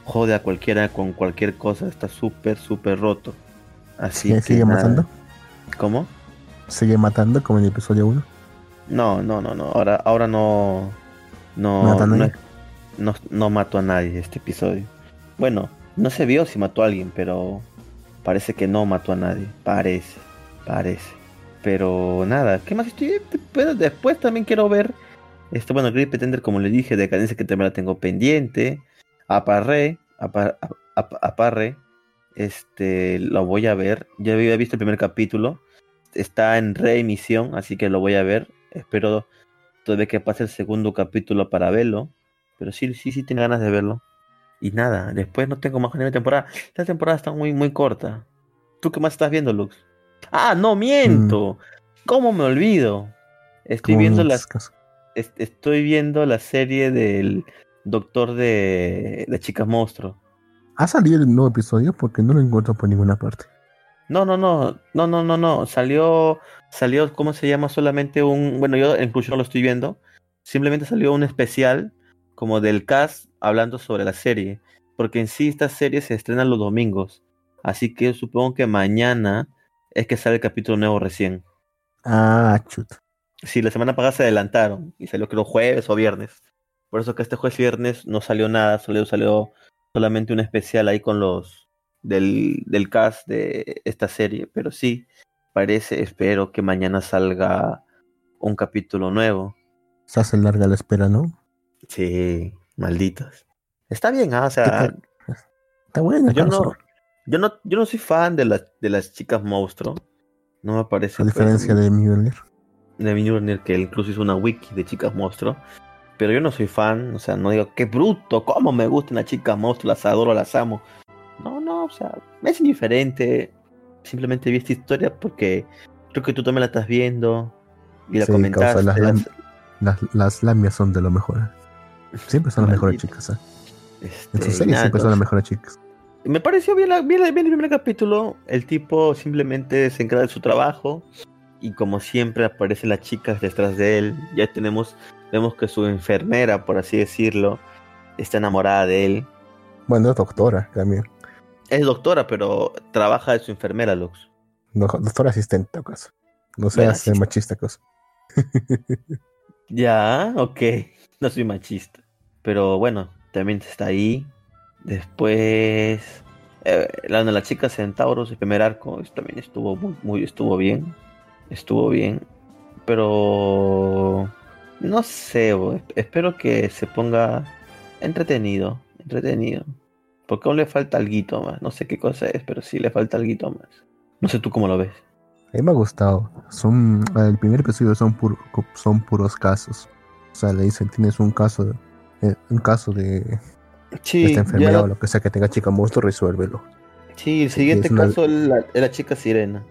jode a cualquiera con cualquier cosa, está súper, súper roto. Así ¿Sí- que ¿Sigue matando? ¿Cómo? ¿Sigue matando como en el episodio 1? No, no, no, no. Ahora, ahora no. No, ¿Mata a no, nadie? no, no mató a nadie este episodio. Bueno, no se vio si mató a alguien, pero parece que no mató a nadie. Parece, parece. Pero nada, ¿qué más estoy? Pero después también quiero ver. Este, bueno, Grip Pretender, como le dije, Decadencia que también la tengo pendiente. Aparré, apar- ap- aparré. Este, lo voy a ver. Ya había visto el primer capítulo. Está en reemisión, así que lo voy a ver. Espero todavía que pase el segundo capítulo para verlo. Pero sí, sí, sí tengo ganas de verlo. Y nada, después no tengo más anime de temporada. Esta temporada está muy, muy corta. ¿Tú qué más estás viendo, Lux? Ah, no, miento. ¿Cómo me olvido? Estoy viendo en la, estoy viendo la serie del doctor de, de Chicas Monstruo. ¿Ha salido el nuevo episodio? Porque no lo encuentro por ninguna parte. No, no, no, no, no, no, no. Salió, salió, ¿cómo se llama? Solamente un, bueno, yo incluso no lo estoy viendo. Simplemente salió un especial como del cast hablando sobre la serie. Porque en sí esta serie se estrena los domingos. Así que supongo que mañana es que sale el capítulo nuevo recién. Ah, chut. Sí, la semana pasada se adelantaron y salió creo jueves o viernes. Por eso que este jueves viernes no salió nada, solo salió solamente un especial ahí con los del, del cast de esta serie. Pero sí, parece, espero que mañana salga un capítulo nuevo. Se hace larga la espera, ¿no? Sí, malditos. Está bien, ah, o sea, Está buena, yo no, yo no, yo no soy fan de las de las chicas monstruo. No me parece. A pues, diferencia de Mjolnir. De Mjolnir, que incluso hizo una wiki de chicas monstruo. Pero yo no soy fan, o sea, no digo, qué bruto, cómo me gustan las chicas monstruo, las adoro, las amo. No, no, o sea, me es indiferente. Simplemente vi esta historia porque creo que tú también la estás viendo y la Sí, comentaste. causa, las, las- lam- las, las lamias son de lo mejor. Siempre son las mejores chicas. ¿eh? este, En sus y series nada, siempre son las mejores chicas. Me pareció bien, la- bien, bien el primer capítulo. El tipo simplemente se encarga de su trabajo. Y como siempre aparecen las chicas detrás de él. Ya tenemos, vemos que su enfermera, por así decirlo, está enamorada de él. Bueno, es doctora también. Es doctora, pero trabaja de su enfermera, Lux. Do- Doctora asistente, acaso. No Bueno, seas asist- machista, cosa. Ya, ok. No soy machista. Pero bueno, también está ahí. Después. eh, la de las chicas centauros, el primer arco, también estuvo muy, muy, estuvo bien. Estuvo bien. Pero. No sé, bo, espero que se ponga entretenido. Entretenido. Porque aún le falta algo más. No sé qué cosa es, pero sí le falta algo más. No sé tú cómo lo ves. A mí me ha gustado. Son, el primer episodio son, puro- son puros casos. O sea, le dicen, tienes un caso, de- eh, un caso de Sí, esta enfermedad ya- o lo que sea que tenga chica monstruo, resuélvelo. sí el siguiente una- caso es la, es la chica sirena.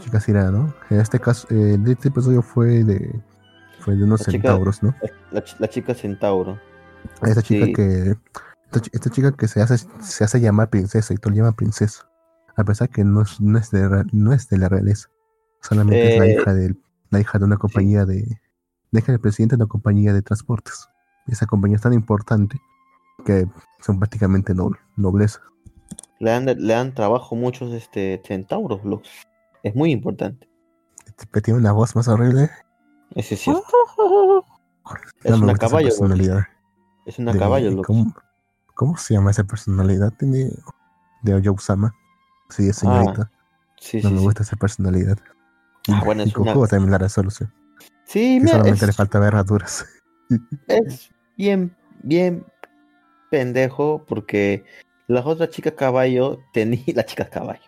Chica Sirena, ¿no? En este caso, eh, este episodio fue de, fue de unos La chica- centauros, ¿no? La, ch- la chica centauro. Esta chica Sí. que esta, chi- esta chica que se hace se hace llamar princesa y todo le llama princesa, a pesar que no es, no es de no es de la realeza, solamente es la Eh, hija de la hija de una compañía de la hija del presidente de una compañía de transportes. Esa compañía es tan importante que son prácticamente noble, nobleza. Le dan, le dan trabajo muchos este, centauros, Lux. Es muy importante. Este, Tiene una voz más horrible. Ese es cierto. Es una caballo, personalidad. Es una de- caballo, Lux. ¿cómo, cómo se llama esa personalidad? Tiene de Oyou-sama. Sí, es señorita. Sí, no sí, me sí. gusta esa personalidad. Ah, bueno, y es una- Goku también la resolución. Sí, mira, solamente es, le falta ver herraduras. es bien, bien pendejo porque las otras chicas caballo tenían, las chicas caballo,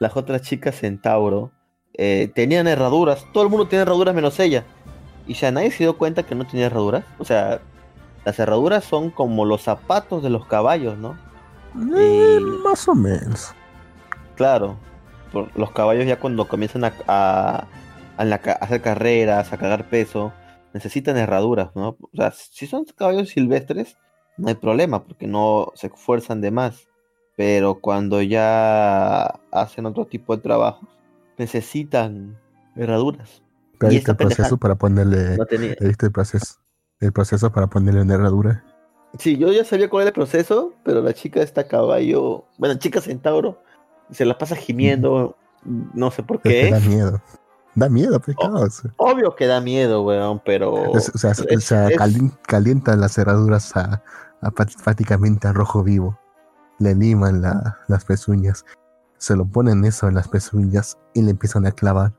las otras chicas centauro eh, tenían herraduras, todo el mundo tiene herraduras menos ella. Y ya nadie se dio cuenta que no tenía herraduras. O sea, las herraduras son como los zapatos de los caballos, ¿no? Eh, Y- más o menos. Claro, por- los caballos ya cuando comienzan a, a- a la a hacer carreras, a cagar peso, necesitan herraduras, ¿no? O sea, si son caballos silvestres, no hay problema, porque no se esfuerzan de más. Pero cuando ya hacen otro tipo de trabajos, necesitan herraduras. Pero Y proceso para ponerle. No tenía. ¿He visto el proceso? El proceso para ponerle una herradura. Sí, yo ya sabía cuál era el proceso, pero la chica está caballo, bueno, chica centauro, se la pasa gimiendo, no sé por Es que qué. da miedo. Da miedo, caos. Obvio que da miedo, weón, pero... Es- o sea, es- o sea, es- cali- calientan las cerraduras a, a prácticamente a rojo vivo. Le liman la- las pezuñas. Se lo ponen eso en las pezuñas y le empiezan a clavar.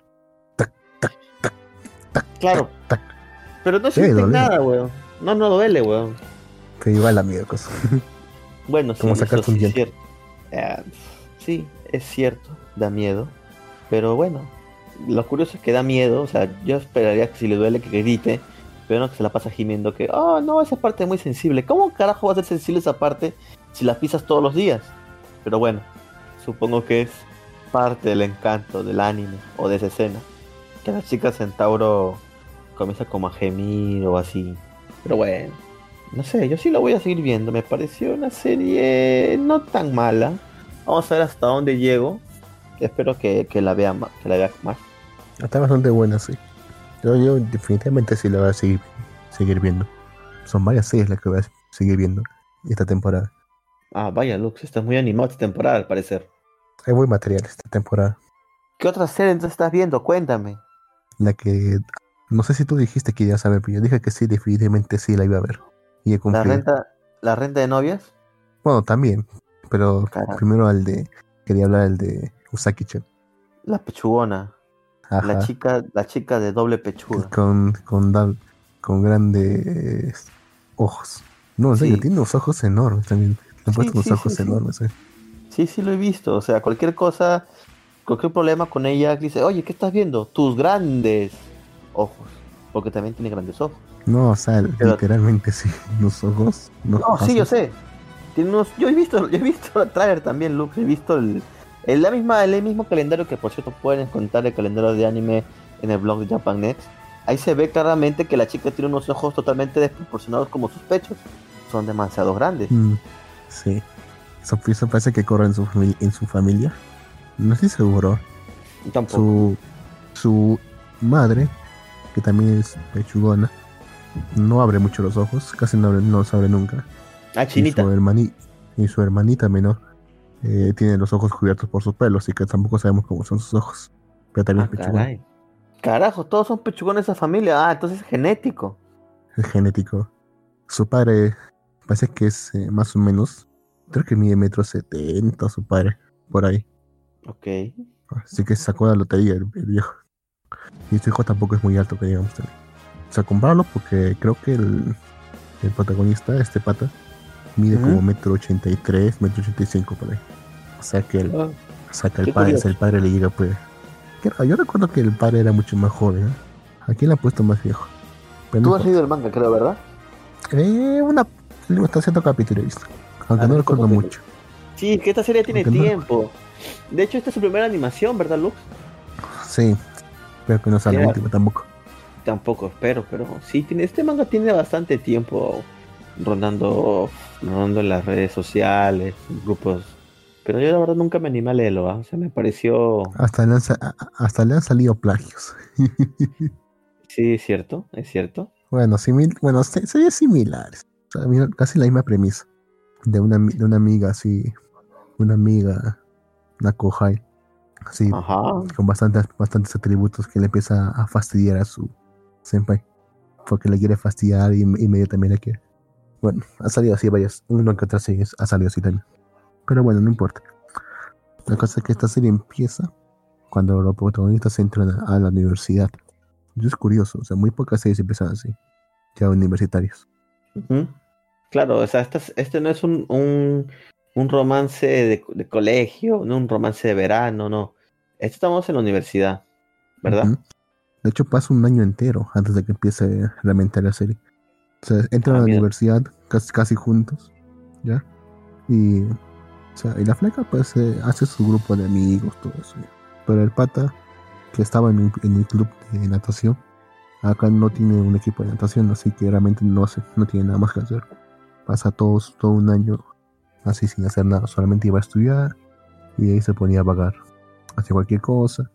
Claro, tac. pero no Debe sienten doler. nada, weón. No, no duele, weón. Que igual da miedo. cosa. Bueno, sí, eso sí es cierto. Eh, sí, es cierto, da miedo. Pero bueno, lo curioso es que da miedo. O sea, yo esperaría que si le duele que grite, pero no que se la pasa gimiendo que, oh, no, esa parte es muy sensible. ¿Cómo carajo va a ser sensible esa parte si la pisas todos los días? Pero bueno, supongo que es parte del encanto del anime o de esa escena. Que la chica centauro comienza como a gemir o así. Pero bueno, no sé, yo sí la voy a seguir viendo. Me pareció una serie no tan mala. Vamos a ver hasta dónde llego. Espero que, que la vea más, que la vea más. Está bastante buena, sí. Yo, yo definitivamente sí la voy a seguir, seguir viendo. Son varias series las que voy a seguir viendo esta temporada. Ah, vaya, Lux, estás muy animado esta temporada al parecer. Hay buen material esta temporada. ¿Qué otra serie entonces estás viendo? Cuéntame. La que. No sé si tú dijiste que ibas a ver, pero yo dije que sí, definitivamente sí la iba a ver. Y he ¿La renta, la renta de novias? Bueno, también. Pero primero al de. Quería hablar del de Usaki-chan. La pechugona. Ajá. La chica, la chica de doble pechuga. Con, con, dal- con grandes ojos. No, en serio, Sí. tiene unos ojos enormes también. Han Sí, puesto unos sí, ojos sí, sí. enormes. eh. Sí, sí lo he visto. O sea, cualquier cosa, cualquier problema con ella, dice, oye, ¿qué estás viendo? Tus grandes ojos. Porque también tiene grandes ojos. No, o sea, Pero- literalmente sí. Los ojos. No, sí, yo sé. Tiene unos, yo he visto, yo he visto el trailer también, Luke. He visto el, el, la misma, el mismo calendario que por cierto pueden encontrar el calendario de anime en el blog de Japan Next. Ahí se ve claramente que la chica tiene unos ojos totalmente desproporcionados como sus pechos. Son demasiado grandes. Mm, sí. Eso, eso parece que corre en su, fami- en su familia. No estoy seguro. Tampoco. Su, su madre, que también es pechugona, no abre mucho los ojos. Casi no, abre, no los abre nunca. Ah, Y chinita. su, hermani- y su hermanita menor eh, tiene los ojos cubiertos por su pelo, así que tampoco sabemos cómo son sus ojos. Pero también Ah, es pechugona. caray. Carajo, todos son pechugones de esa familia. Ah, entonces es genético. Es genético. Su padre parece que es eh, más o menos, creo que mide metro setenta su padre, por ahí. Ok. Así que sacó la lotería el, el viejo. Y su hijo tampoco es muy alto, que digamos también. O sea, comprarlo porque creo que el, el protagonista, este pata, mide como metro ochenta y tres, metro ochenta y cinco por ahí. O sea que el, Ah, que el padre, el padre le llega pues. Yo recuerdo que el padre era mucho más joven. ¿eh? Aquí le han puesto más viejo. Pero Tú no has leído el manga, creo, ¿verdad? importa. Eh, una, capítulo he visto. Aunque Ah, no recuerdo ¿cómo que- mucho. Sí, que esta serie tiene no- tiempo. De hecho, esta es su primera animación, ¿verdad, Lux? Sí, pero que no sea la última tampoco. Tampoco espero, pero sí tiene este manga tiene bastante tiempo rondando, rondando en las redes sociales, grupos. Pero yo la verdad nunca me animé a leerlo, ¿ah? o sea, me pareció, Hasta le han, hasta le han salido plagios. sí, es cierto, es cierto. Bueno, simil, bueno, se- serían similares. O sea, mira, casi la misma premisa. De una, de una amiga así, una amiga, una kohai, así, Ajá. con bastantes, bastantes atributos que le empieza a fastidiar a su senpai. Porque le quiere fastidiar y, y medio también le quiere. Bueno, ha salido así varias, uno que otra serie ha salido así también. Pero bueno, no importa. La cosa es que esta serie empieza cuando los protagonistas entran a, la universidad. Eso es curioso, o sea, muy pocas series empiezan así, ya universitarios. Ujú. Claro, o sea, este, es- este no es un, un, un romance de, de colegio, no un romance de verano, no. Esto estamos en la universidad, ¿verdad? De hecho, pasa un año entero antes de que empiece realmente la serie. O sea, entran Ah, a la mira. universidad casi, casi juntos, ¿ya? Y, o sea, y la flaca pues eh, hace su grupo de amigos, todo eso. ¿ya? Pero el pata que estaba en, un- en el club de natación, acá no tiene un equipo de natación, así que realmente no hace, no tiene nada más que hacer. Pasa todos, todo un año así sin hacer nada, solamente iba a estudiar y ahí se ponía a vagar. Hacía cualquier cosa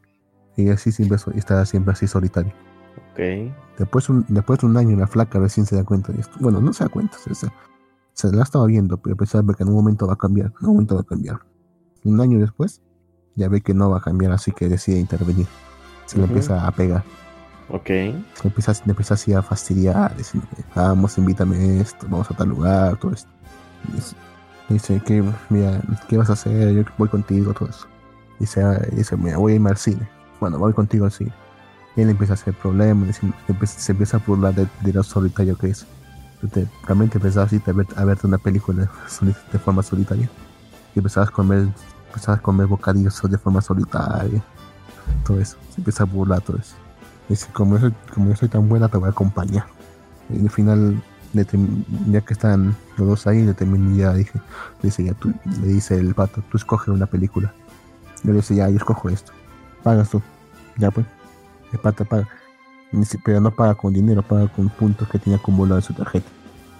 Y así siempre so- está siempre así solitario. Ok. Después, un, después de un año la flaca recién se da cuenta de esto. Bueno, no se da cuenta, se, se, se la estaba viendo, pero pensaba que en un momento va a cambiar, en un momento va a cambiar. Un año después, ya ve que no va a cambiar, así que decide intervenir. Se le Ujú. empieza a pegar, Ok. le empieza así a fastidiar, diciendo, vamos, invítame esto, vamos a tal lugar, todo esto. Y dice, dice que, mira, ¿qué vas a hacer? Yo voy contigo, todo eso. Dice, ah, dice mira, voy a irme al cine. Bueno, voy contigo al cine. Y él empieza a hacer problemas, dice- se empieza a burlar de, de lo solitario que es. Te- realmente empezabas a, ver, a verte una película de forma solitaria. Y empezabas a comer, empezabas a comer bocadillos de forma solitaria. Todo eso. Se empieza a burlar todo eso. Dice, como soy, como yo soy tan buena, te voy a acompañar. Y al final, le ya que están los dos ahí, le terminé ya, dije, dice, ya tú, le dice el pato, tú escoge una película. Yo le dice, ya, yo escojo esto. Pagas tú. Ya pues. El pata paga. Si- Pero no paga con dinero, paga con puntos que tiene acumulado en su tarjeta.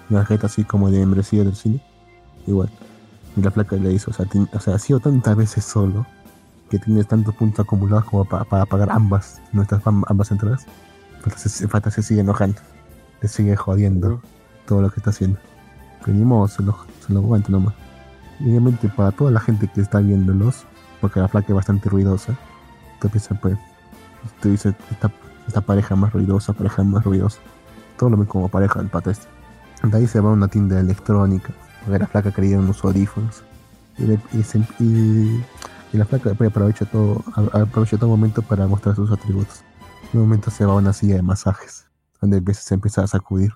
Una tarjeta así como de membresía del cine. Igual. Y la placa le hizo, o o sea, ha sido tantas veces solo que tienes tantos puntos acumulados como pa- para pagar ambas, nuestras am- ambas entradas. Fata se, Fata se sigue enojando. Le sigue jodiendo todo lo que está haciendo. Pero ni modo, se lo, se lo aguanta nomás. Y obviamente para toda la gente que está viéndolos, porque la placa es bastante ruidosa, tú piensas, pues, tú dices, esta, esta pareja más ruidosa, pareja más ruidosa. Todo lo ven como pareja del pata este. De ahí se va a una tienda de electrónica, porque la placa quería unos audífonos. Y, le- y se- y- la después aprovecha todo, aprovecha todo momento para mostrar sus atributos. En un momento se va a una silla de masajes, donde se empieza a sacudir.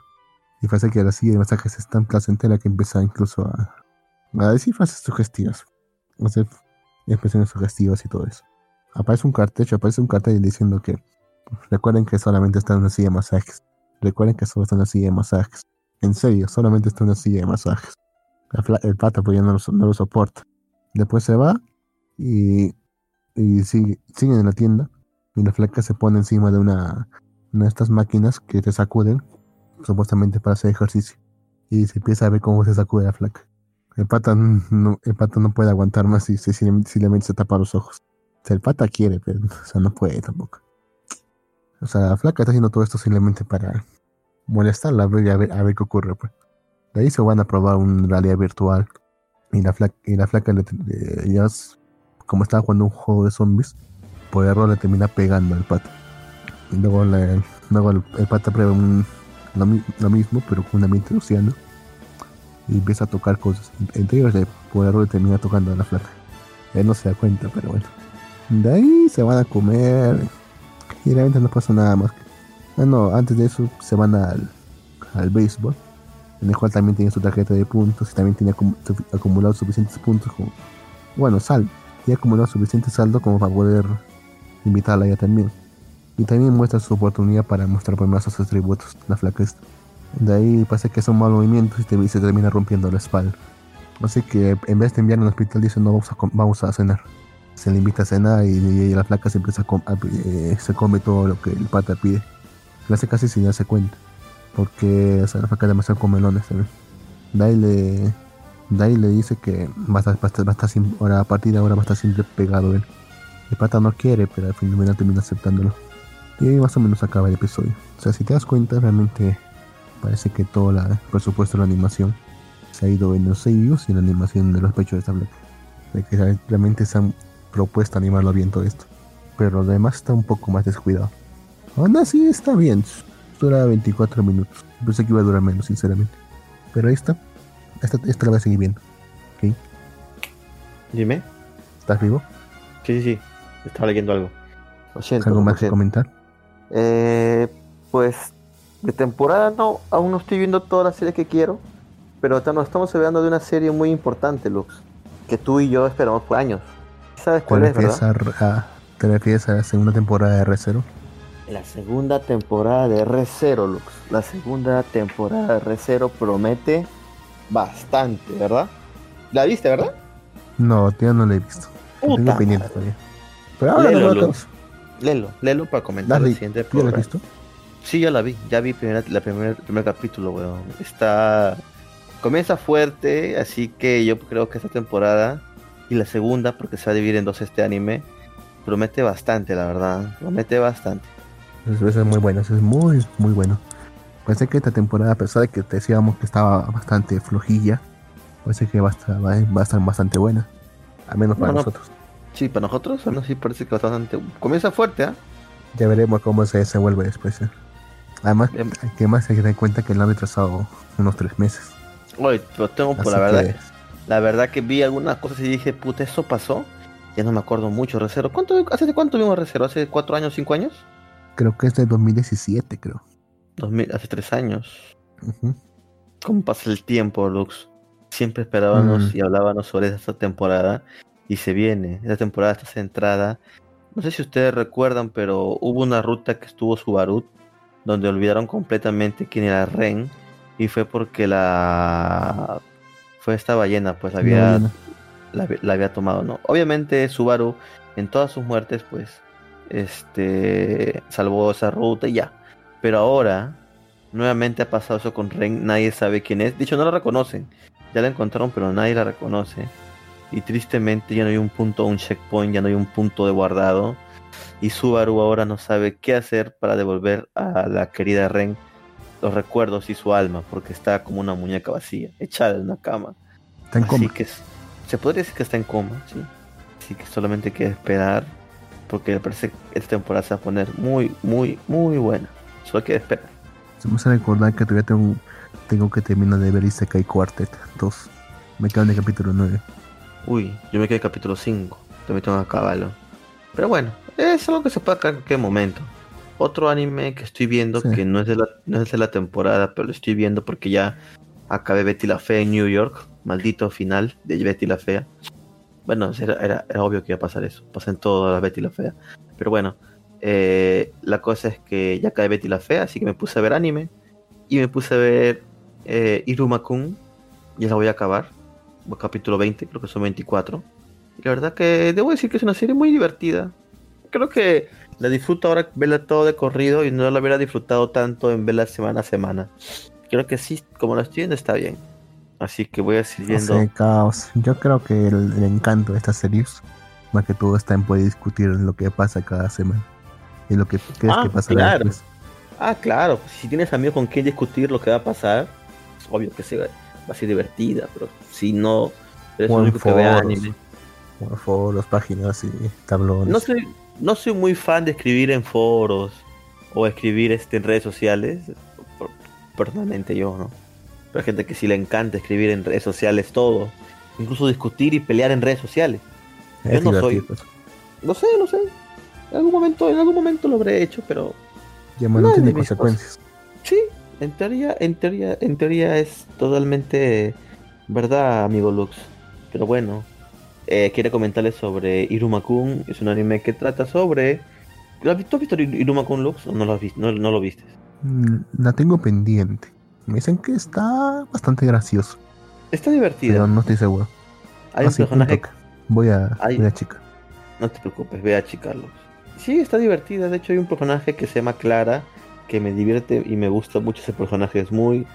Y parece que la silla de masajes es tan placentera que empieza incluso a, a decir frases sugestivas. Hacer expresiones sugestivas y todo eso. Aparece un cartel, aparece un cartel diciendo que recuerden que solamente está en una silla de masajes. Recuerden que solo está en una silla de masajes. En serio, solamente está en una silla de masajes. Fla- el pata pues ya no lo, no lo soporta. Después se va y, y sigue, sigue en la tienda. Y la flaca se pone encima de una, una de estas máquinas que te sacuden, supuestamente para hacer ejercicio. Y se empieza a ver cómo se sacude la flaca. El pata no, el pata no puede aguantar más y se, simplemente se tapa los ojos. O sea, el pata quiere, pero o sea, no puede tampoco. O sea, la flaca está haciendo todo esto simplemente para molestarla a ver, a ver, qué ocurre. Pues. De ahí se van a probar un realidad virtual. Y la flaca, y la flaca le- como estaba jugando un juego de zombies, por error le termina pegando al pata. Y luego, luego el, el pata prueba un- lo, mi- lo mismo, pero con un ambiente océano. Y empieza a tocar cosas. Entre ellos, por le termina tocando a la flaca. Él no se da cuenta, pero bueno. De ahí se van a comer. Y realmente no pasa nada más. Ah, no, antes de eso se van al, al béisbol. En el cual también tiene su tarjeta de puntos y también tiene acumulado suficientes puntos. Bueno, sal. Y ha acumulado suficiente saldo como para poder invitarla a también. Y también muestra su oportunidad para mostrar más sus atributos, la flaca esta. De ahí pasa que son malos movimientos y, te- y se termina rompiendo la espalda. Así que en vez de enviarla al hospital dice no vamos a, vamos a cenar. Se le invita a cenar y, y la flaca se empieza a, com- eh, se come todo lo que el pata pide. Lo hace casi sin darse cuenta. Porque o la flaca es demasiado comelona, ¿sabes? De ahí le, ahí le dice que va a sin- ahora, a partir de ahora va a estar siempre pegado él. El pata no quiere, pero al final termina aceptándolo. Y ahí más o menos acaba el episodio. O sea, si te das cuenta, realmente parece que todo la- el presupuesto de la animación se ha ido en los sellos y la animación de los pechos de esta placa. De que re- realmente se han propuesto animarlo bien todo esto. Pero lo demás está un poco más descuidado. Aún así está bien. Dura 24 minutos. Pensé que iba a durar menos, sinceramente. Pero ahí está. Esta, esta la voy a seguir viendo. Dime. ¿Estás vivo? Sí, sí, sí. Estaba leyendo algo. Lo siento. ¿Algo más que comentar? Eh, pues de temporada no, aún no estoy viendo todas las series que quiero, pero nos estamos hablando de una serie muy importante, Lux, que tú y yo esperamos por años. ¿Sabes ¿Te cuál es, verdad? a- ¿Te refieres a la segunda temporada de R0? La segunda temporada de R0, Lux. La segunda temporada de R0 promete bastante, ¿verdad? ¿La viste, verdad? No, todavía no la he visto. Puta tengo pendiente todavía. Pero ahora. Luz. Léelo, léelo para comentar Dale, el siguiente ¿Ya la has visto? Sí, ya la vi, ya vi primera, la primer, primer capítulo, weón. Está. Comienza fuerte, así que yo creo que esta temporada y la segunda, porque se va a dividir en dos este anime, promete bastante, la verdad. Promete bastante. Eso, es muy bueno, eso es muy, muy bueno. Parece que esta temporada, a pesar de que te decíamos que estaba bastante flojilla, parece que va a estar, va a estar bastante buena. Al menos para nosotros. Sí, para nosotros, bueno, sí parece que bastante. Comienza fuerte, ¿ah? Ya veremos cómo se desenvuelve después. ¿eh? Además, em. hay que más hay que tener en cuenta que lo han retrasado unos tres meses. Oye, pero tengo por la verdad. La verdad que vi algunas cosas y dije, puta, ¿eso pasó? Ya no me acuerdo mucho, Recero. ¿Cuánto, ¿Hace cuánto vimos Recero? ¿Hace cuatro años, cinco años? Creo que es de 2017, creo. 2000, hace tres años. ¿Cómo pasa el tiempo, Lux? Siempre esperábamos mm. y hablábamos sobre esta temporada y se viene. Esta temporada está centrada. No sé si ustedes recuerdan, pero hubo una ruta que estuvo Subaru donde olvidaron completamente quién era Ren y fue porque la fue esta ballena pues había la, había tomado, ¿no? Obviamente Subaru en todas sus muertes pues este salvó esa ruta y ya. Pero ahora nuevamente ha pasado eso con Ren, nadie sabe quién es. Dicho, no la reconocen. Ya la encontraron, pero nadie la reconoce. Y tristemente ya no hay un punto, un checkpoint, ya no hay un punto de guardado. Y Subaru ahora no sabe qué hacer para devolver a la querida Ren los recuerdos y su alma, porque está como una muñeca vacía, echada en una cama. Está en coma. que se podría decir que está en coma, sí. Así que solamente queda esperar, porque me parece que esta temporada se va a poner muy, muy, muy buena. Solo que esperar. Vamos a recordar que todavía tengo, tengo que terminar de ver Isekai Quartet 2. Me quedo en el capítulo 9. Uy, yo me quedé en el capítulo 5. También tengo que acabarlo. Pero bueno, es algo que se puede acabar en cualquier momento. Otro anime que estoy viendo, que no es, de la, no es de la temporada, pero lo estoy viendo porque ya acabé Betty la Fea en New York. Maldito final de Betty la Fea. Bueno, era, obvio que iba a pasar eso. Pasa en toda la Betty la Fea. Pero bueno, eh, la cosa es que ya acabé Betty la Fea, así que me puse a ver anime. Y me puse a ver eh, Iruma-kun. Ya la voy a acabar. Capítulo 20, creo que son 24. Y la verdad que debo decir que es una serie muy divertida. Creo que la disfruto ahora verla todo de corrido y no la hubiera disfrutado tanto en verla semana a semana. Creo que sí, como la estoy viendo está bien. Así que voy a seguir viendo. caos. Yo creo que el, encanto de estas series, más que todo, está en poder discutir lo que pasa cada semana y lo que crees ah, que pasará claro. Ah, claro. Si tienes amigos con quien discutir lo que va a pasar, es obvio que se va, a ser divertida, pero si no, eres el único que ve anime. Foros, páginas y tablones. No soy, no soy muy fan de escribir en foros o escribir este, en redes sociales. Personalmente yo, ¿no? Pero hay gente que sí le encanta escribir en redes sociales todo. Incluso discutir y pelear en redes sociales. yo no soy. Pues. No sé, no sé. En algún momento, en algún momento lo habré hecho, pero. Ya no, tiene consecuencias. Sí, en teoría, en teoría, en teoría es totalmente verdad, amigo Lux. Pero bueno, eh, quiere comentarles sobre Iruma-kun. Es un anime que trata sobre. ¿Tú has visto Iruma-kun Lux o no lo, has visto, no, lo viste? Mm, la tengo pendiente. Me dicen que está bastante gracioso. Está divertido. Pero no estoy seguro. Hay un personaje. Voy a, voy a chica. No te preocupes, ve a chicarlo. Sí, está divertida. De hecho, hay un personaje que se llama Clara que me divierte y me gusta mucho ese personaje. Es muy,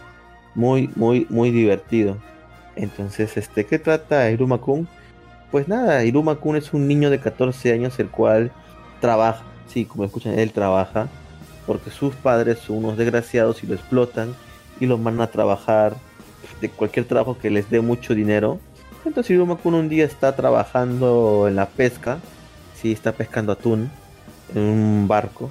muy, muy, muy divertido. Entonces, este, ¿qué trata Iruma-kun? Pues nada, Iruma Kun es un niño de 14 años el cual trabaja, sí, como escuchan, él trabaja, porque sus padres son unos desgraciados y lo explotan y lo mandan a trabajar de cualquier trabajo que les dé mucho dinero. Entonces Iruma Kun un día está trabajando en la pesca, sí, está pescando atún en un barco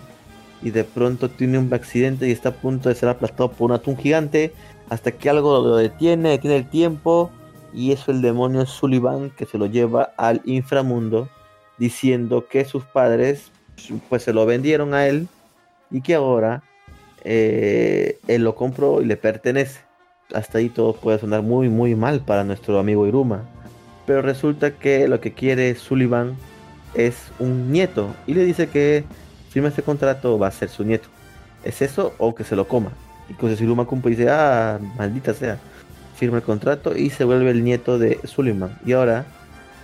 y de pronto tiene un accidente y está a punto de ser aplastado por un atún gigante hasta que algo lo detiene, detiene el tiempo y es el demonio Sullivan que se lo lleva al inframundo diciendo que sus padres pues se lo vendieron a él y que ahora eh, él lo compró y le pertenece. Hasta ahí todo puede sonar muy muy mal para nuestro amigo Iruma. Pero resulta que lo que quiere Sullivan es un nieto y le dice que firma este contrato va a ser su nieto. ¿Es eso o que se lo coma? Y entonces Iruma cumple y dice, ah, maldita sea firma el contrato y se vuelve el nieto de Suleiman. Y ahora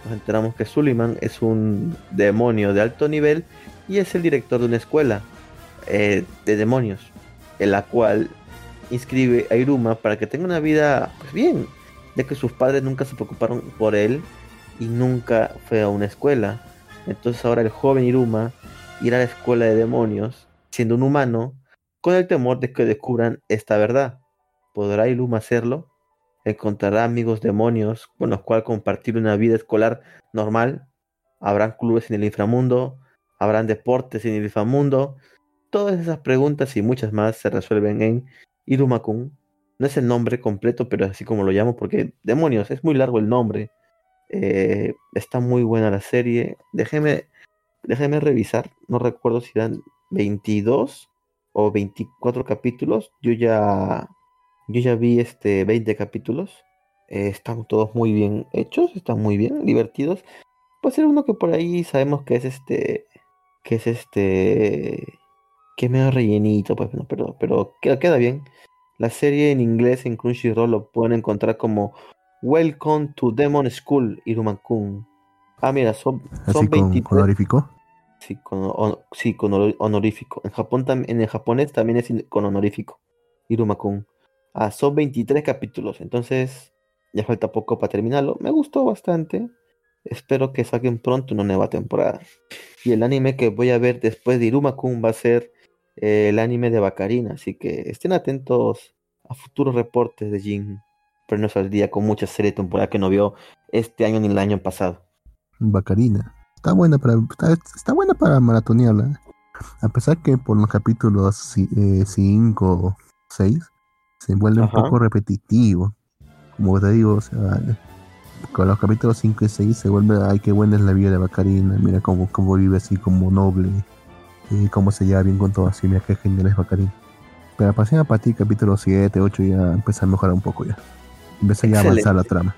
nos enteramos que Suleiman es un demonio de alto nivel y es el director de una escuela eh, de demonios, en la cual inscribe a Iruma para que tenga una vida pues bien, ya que sus padres nunca se preocuparon por él y nunca fue a una escuela. Entonces ahora el joven Iruma irá a la escuela de demonios, siendo un humano, con el temor de que descubran esta verdad. ¿Podrá Iruma hacerlo? ¿Encontrará amigos demonios con los cuales compartir una vida escolar normal? ¿Habrán clubes en el inframundo? ¿Habrán deportes en el inframundo? Todas esas preguntas y muchas más se resuelven en Iruma-kun. No es el nombre completo, pero es así como lo llamo, porque demonios, es muy largo el nombre. Eh, está muy buena la serie. Déjeme, déjeme revisar. No recuerdo si eran 22 o 24 capítulos. Yo ya, yo ya vi este 20 capítulos. Eh, están todos muy bien hechos, están muy bien, divertidos. Puede ser uno que por ahí sabemos que es este, que es este, que me medio rellenito, pues no, pero, pero queda bien. La serie en inglés en Crunchyroll lo pueden encontrar como Welcome to Demon School, Irumakun. Ah, mira, son, son ¿Así con honorífico? Sí, con, sí, con honorífico. En Japón en el japonés también es con honorífico. Irumakun. Ah, son 23 capítulos, entonces ya falta poco para terminarlo. Me gustó bastante. Espero que saquen pronto una nueva temporada. Y el anime que voy a ver después de Irumakun va a ser eh, el anime de Bacarina, así que estén atentos a futuros reportes de Jin. Pero no al día con muchas series de temporada que no vio este año ni el año pasado. Bacarina. Está buena para, está, buena para maratonearla. A pesar que por los capítulos 5 o 6 se vuelve un poco repetitivo. Como te digo, o sea, con los capítulos 5 y 6 se vuelve, ay, qué buena es la vida de Bacarina, mira cómo, cómo vive así como noble, y cómo se lleva bien con todo, así, mira qué genial es Bacarina. Pero a partir para ti, capítulo 7, 8 ya empieza a mejorar un poco ya. Empieza ya a avanzar la trama.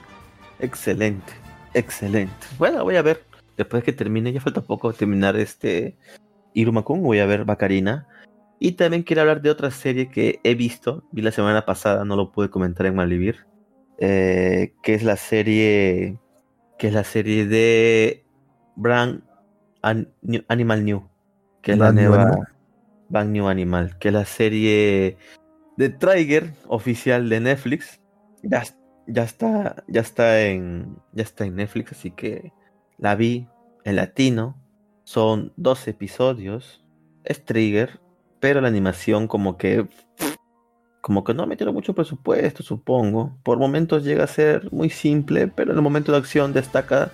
Excelente, excelente. Bueno, voy a ver, después de que termine, ya falta poco terminar este Irumakun, voy a ver Bacarina. Y también quiero hablar de otra serie que he visto, vi la semana pasada, no lo pude comentar en Malvivir eh, que es la serie que es la serie de Brand Animal New, que es la nueva Brand New Animal, que es la serie de Trigger oficial de Netflix. Ya, ya está, ya está en, ya está en Netflix, así que la vi en latino. Son dos episodios. Es Trigger, pero la animación como que como que no metieron mucho presupuesto, supongo. Por momentos llega a ser muy simple, pero en el momento de acción destaca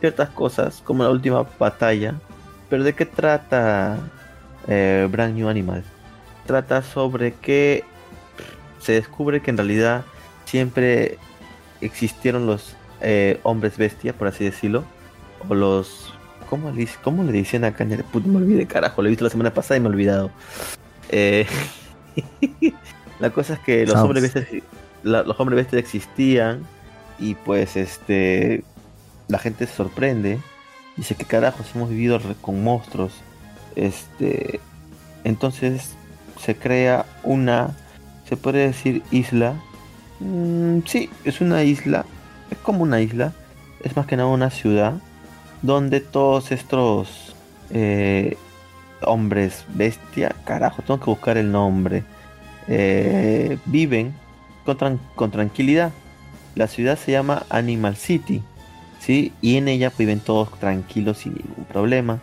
ciertas cosas, como la última batalla. Pero ¿de qué trata eh, Brand New Animal? Trata sobre que se descubre que en realidad siempre existieron los eh, hombres bestia, por así decirlo, o los... ¿Cómo le, cómo le dicen acá? me olvidé, carajo, lo he visto la semana pasada y me he olvidado. Eh, La cosa es que los hombres bestias, los hombres bestias existían y pues este la gente se sorprende. Dice que carajos hemos vivido con monstruos. Este entonces se crea una se puede decir isla. Mm, sí, es una isla. Es como una isla. Es más que nada una ciudad donde todos estos eh, hombres bestia, carajo, tengo que buscar el nombre eh, viven con, tranquilidad. La ciudad se llama Animal City, ¿sí? Y en ella viven todos tranquilos sin ningún problema.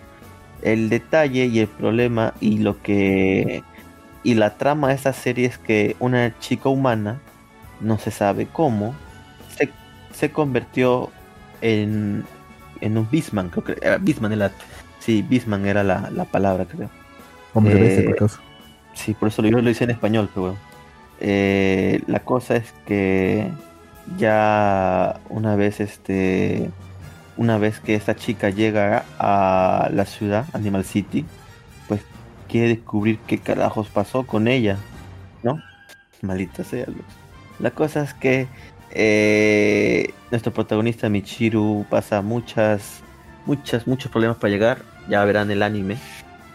El detalle y el problema y lo que y la trama de esta serie es que una chica humana, no se sabe cómo, se, convirtió en, en un Bisman, creo que era Bisman, era, sí, Bisman era la, palabra, creo. Hombre, eh, Sí, por eso yo lo hice en español, pero eh, la cosa es que ya una vez este una vez que esta chica llega a la ciudad, Animal City, pues quiere descubrir qué carajos pasó con ella, ¿no? Maldita sea. La cosa es que eh, nuestro protagonista Michiru pasa muchas, muchas, muchos problemas para llegar. Ya verán el anime.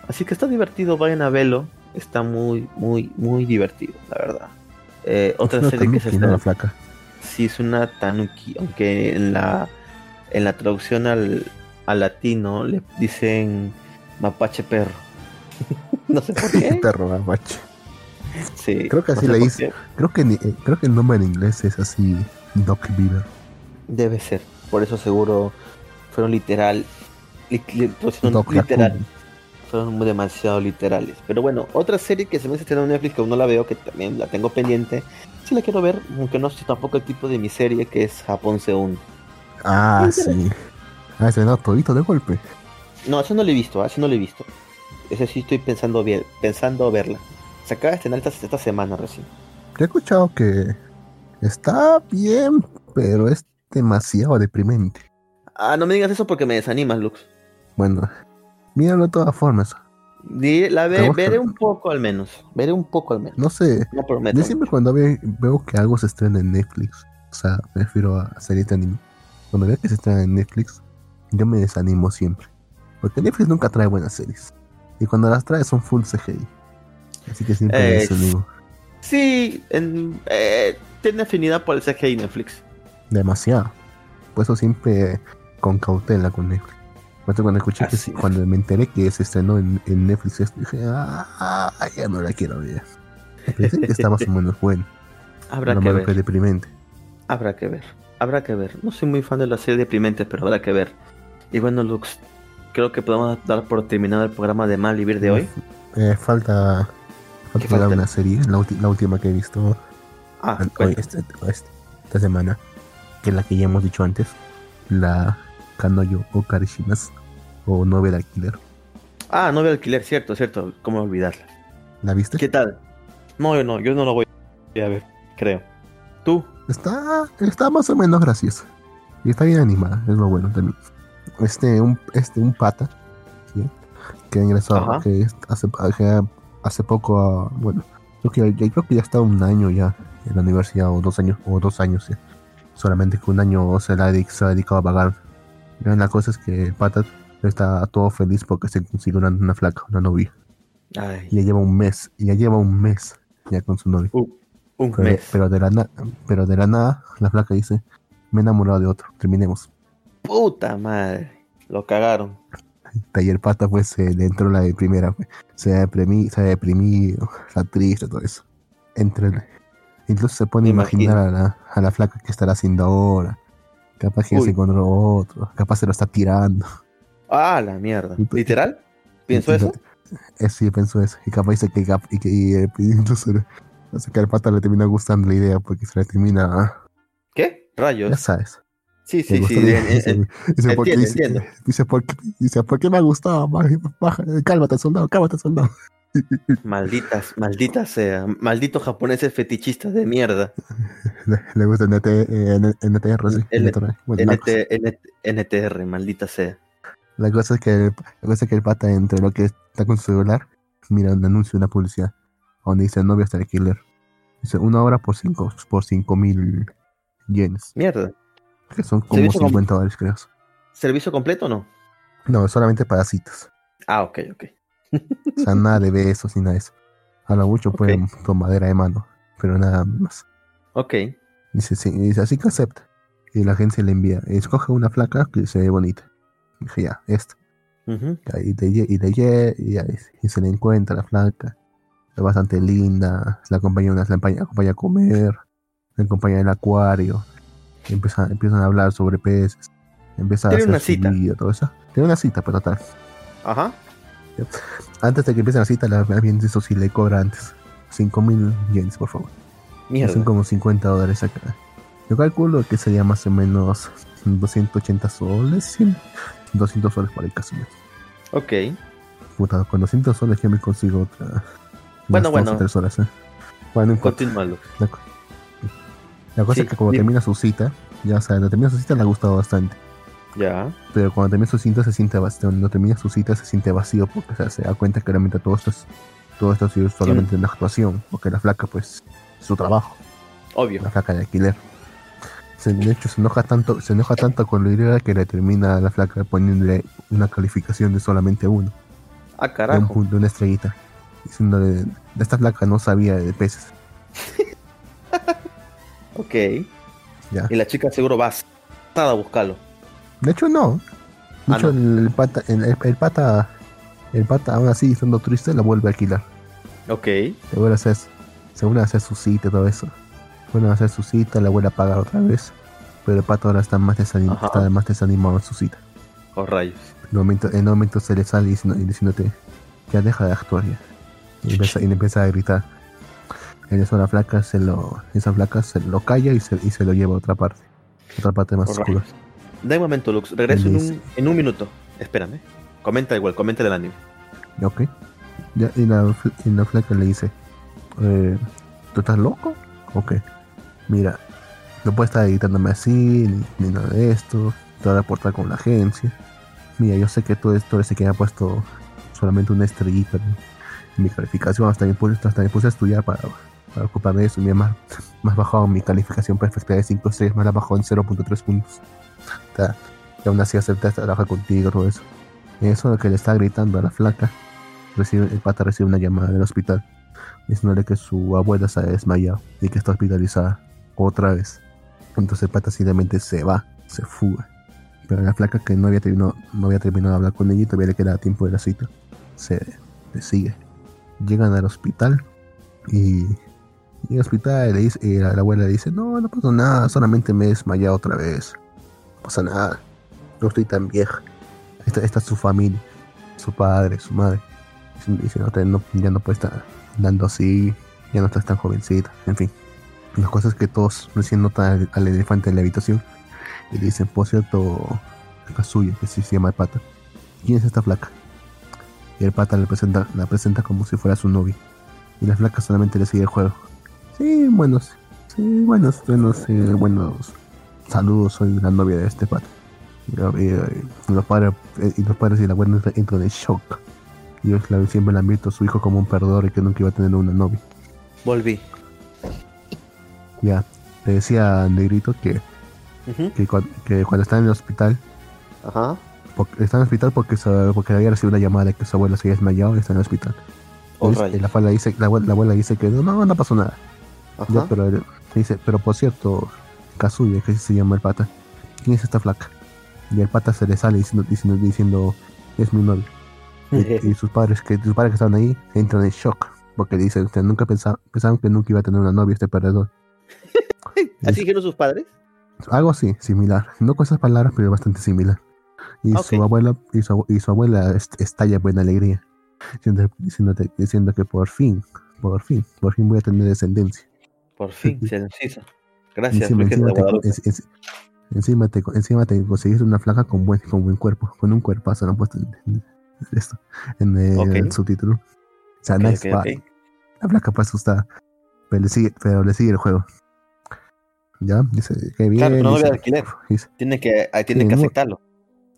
Así que está divertido, vayan a verlo está muy, muy, muy divertido, la verdad. Eh, otra serie que se está... La flaca. Sí, es una tanuki, aunque en la, en la traducción al, al latino le dicen mapache perro. no sé por qué. perro mapache. Sí, creo que así le dice. Creo que, eh, creo que el nombre en inglés es así, Doc Beaver. Debe ser. Por eso seguro fueron literal li- li- fueron literal, fueron demasiado literales. Pero bueno, otra serie que se me hace en Netflix que aún no la veo, que también la tengo pendiente, sí la quiero ver, aunque no sé tampoco el tipo de mi serie que es Japón se hunde. Ah, sí. Ah, se no todito de golpe. No, eso no lo he visto, eso no lo he visto. Ese sí estoy pensando bien, pensando verla. Se acaba de estrenar esta, esta semana recién. He escuchado que está bien, pero es demasiado deprimente. Ah, no me digas eso porque me desanimas, Lux. Bueno, míralo de todas formas. La ve- veré un poco al menos. Veré un poco al menos. No sé, No prometo. yo siempre cuando ve- veo que algo se estrena en Netflix, o sea, me refiero a series de anime, cuando veo que se estrena en Netflix, yo me desanimo siempre. Porque Netflix nunca trae buenas series. Y cuando las trae son full CGI. Así que siempre Eh, desanimo. Sí, en- eh, tiene afinidad por el CGI Netflix. Demasiado. Por eso siempre con cautela con Netflix. Cuando escuché que Así sí- es. cuando me enteré que se estrenó en, en Netflix, dije, ah, ya no la quiero ver. Pensé que está más o menos bueno. Habrá que ver. que es deprimente. Habrá que ver. Habrá que ver. No soy muy fan de las series deprimentes, pero habrá que ver. Y bueno, Lux, creo que podemos dar por terminado el programa de Mal Vivir de hoy. Eh, falta ¿Qué falta una serie, la, última que he visto Ah, hoy, este- este- esta semana, que es la que ya hemos dicho antes, la Kanoyo Okarishimas o Novela Killer. ah, no veo alquiler, cierto, cierto. ¿Cómo olvidarla? ¿La viste? ¿Qué tal? No, yo no, yo no lo voy a ver, creo. ¿Tú? Está, está más o menos graciosa. Y está bien animada, es lo bueno también. Este, un, este, un pata, ¿sí? que ha ingresado, Ajá. que hace, que hace poco, a- bueno, creo que, ya, creo que ya está un año ya en la universidad, o dos años, o dos años ya. Solamente que un año se, la se ha dedicado a vagar. Ya, La cosa es que el pata está todo feliz porque se consiguió una, una flaca, una novia. Ay, Y ya lleva un mes, y ya lleva un mes ya con su novia. un Pero, mes. pero de la na- pero de la nada, la flaca dice, me he enamorado de otro, terminemos. Puta madre. Lo cagaron. El pata pues se le entró la de primera, pues. se ha deprimido, se deprimido, está triste, todo eso. Entre incluso se pone a imaginar a la, a la flaca que estará haciendo ahora. Capaz que ya Uy. se encontró otro, capaz se lo está tirando. Ah, la mierda. Pues, ¿Literal? ¿Pienso eso? Eh, sí, pensó eso. Y capaz dice que, y que y, eh, incluso que al pata le termina gustando la idea porque se le termina, ah, ¿Qué? ya Rayos. sabes. Sí, sí, sí. dice, ¿por qué- entiendo, dice- entiendo. dice, ¿por qué, dice, ¿por qué me ha gustado? Baja- cálmate, soldado, cálmate, soldado. Malditas, malditas sea. Malditos japoneses fetichistas de mierda. Le, le gusta NT, eh, N- NTR, sí. L- NTR. Bueno, NT, NT, NTR, maldita sea. la cosa es que el, la cosa es que el pata entre lo que está con su celular, mira un anuncio, una publicidad, donde dice novio hasta el killer. Dice una hora por cinco, por cinco mil yenes, Mierda. Que son como Servicio com- 50 dólares, creo. ¿Servicio completo o no? No, solamente para citas. Ah, ok, ok. O sea, nada de besos ni nada de eso. A lo mucho Ok. pueden tomadera de mano, pero nada más. Ok. Dice, sí, dice, así que acepta. Y la agencia le envía, escoge una flaca que se ve bonita. Dije, ya, esta. Y lle- y, lle- y, y se le encuentra la flaca. Es bastante linda. La acompaña, una, la acompaña, acompaña a comer. La acompaña al acuario. Empiezan, empiezan a hablar sobre peces. Empieza a hacer una cita. vida, todo eso. Tiene una cita, pero total. Ajá. Antes de que empiece la cita, la bien eso sí le cobra antes. 5 mil yens, por favor. Mierda. Son como 50 dólares acá. Yo calculo que sería más o menos 280 soles. 100, 200 soles para el caso. Ok. Puta, con 200 soles yo me consigo otra. Bueno, bueno. tres horas, ¿eh? Bueno. Continúalo. La, co- la cosa Sí, es que cuando termina su cita, ya o sea, cuando termina su cita le ha gustado bastante. Ya. Pero cuando termina su cita se siente vacío. Cuando termina su cita se siente vacío porque o sea, se da cuenta que realmente todo esto es, todo esto ha sido solamente una actuación. Porque la flaca, pues, es su trabajo. Obvio. la flaca de alquiler. Se, de hecho, se enoja tanto, se enoja tanto con la idea que le termina a la flaca poniéndole una calificación de solamente uno, Ah, de un carajo. punto, una estrellita, diciéndole, de esta flaca no sabía de peces, Ok. ya. Y la chica seguro va a buscarlo. De hecho, no. De Ah, hecho, no. el pata, el, el pata, el pata, aún así, estando triste, la vuelve a alquilar. Ok. Se vuelve a hacer, se vuelve a hacer su cita y todo eso. Vuelve a hacer su cita, la vuelve a pagar otra vez. Pero el pata ahora está más, desanim- Ajá. está más desanimado en su cita. Oh, rayos. En un momento, en un momento se le sale diciendo, diciéndote, ya deja de actuar ya. Y empieza, y empieza a gritar. En eso la flaca se lo, esa flaca se lo calla y se, y se lo lleva a otra parte. Otra parte más oscura. Da un momento, Lux. Regreso en un, en un minuto. Espérame. Comenta igual, comenta el anime. Ok. Ya, y, la, y la flaca le dice, eh, ¿tú estás loco? Ok. Mira, no puedes estar editándome así, ni, ni nada de esto. Te voy a reportar con la agencia. Mira, yo sé que tú eres, tú eres el que me ha puesto solamente una estrellita en, en mi calificación. Hasta me puse, hasta me puse a estudiar para, para ocuparme de eso. Mira, más, más bajado mi calificación perfecta de 5 estrellas, más la bajado en 0.3 puntos. Sea, y aún así acepté trabajar contigo, todo eso. Y eso es lo que le está gritando a la flaca recibe, el pata recibe una llamada del hospital diciéndole que su abuela se ha desmayado y que está hospitalizada otra vez. Entonces el pata simplemente se va, se fuga. Pero la flaca que no había terminado, no había terminado de hablar con ella y todavía le quedaba tiempo de la cita, se le sigue. Llegan al hospital y, y el hospital le dice, y la, la abuela le dice, no, no pasa nada, solamente me he desmayado otra vez. No pasa nada, no estoy tan vieja. Esta, esta es su familia, su padre, su madre. Dice, no, ya no puede estar andando así, ya no estás tan jovencita, en fin. Las cosas que todos recién notan al, elefante en la habitación y dicen, por cierto, Kazuya, que sí se llama el pata, ¿quién es esta flaca? Y el pata le presenta, la presenta como si fuera su novia. Y la flaca solamente le sigue el juego. Sí, buenos, sí, buenos, buenos, eh, buenos saludos, soy la novia de este pata. Y, y- y los padres, eh, y los padres y la abuela entran en shock. Y ellos la- siempre han visto a su hijo como un perdedor y que nunca iba a tener una novia. Volví. Ya, le decía Negrito que, que, cuan- que cuando está en el hospital, Ajá. porque, está en el hospital porque, porque había recibido una llamada de que su abuela se había desmayado y está en el hospital. Oh, la, abuela dice, la, abuela, la abuela dice que no, no, no pasó nada. Ya, pero él- dice, pero por cierto, Kazuya, que se llama el pata, ¿quién es esta flaca? Y el pata se le sale diciendo, diciendo, diciendo es mi novia. Y, y sus padres que sus padres que estaban ahí entran en shock porque dicen, "Ustedes nunca pensaban, pensaban que nunca iba a tener una novia este perdedor. ¿Así dijeron sus padres? Algo así, similar. No con esas palabras, pero bastante similar. Y Ok. su abuela, y su, y su abuela est- estalla en buena alegría, diciendo, diciéndote- diciendo que por fin, por fin, por fin voy a tener descendencia. Por fin, se nos hizo. Gracias, encima, encima, te, en- encima, te, encima te conseguiste una flaca con buen, con buen cuerpo, con un cuerpazo, lo han puesto en, en esto, en el, subtítulo. O sea, nice ok, body. ok. La flaca pues asustada. Pero le sigue, pero le sigue el juego. Ya, dice, qué bien. Claro, pero no dice, de alquiler. dice, Tiene que, tiene que aceptarlo.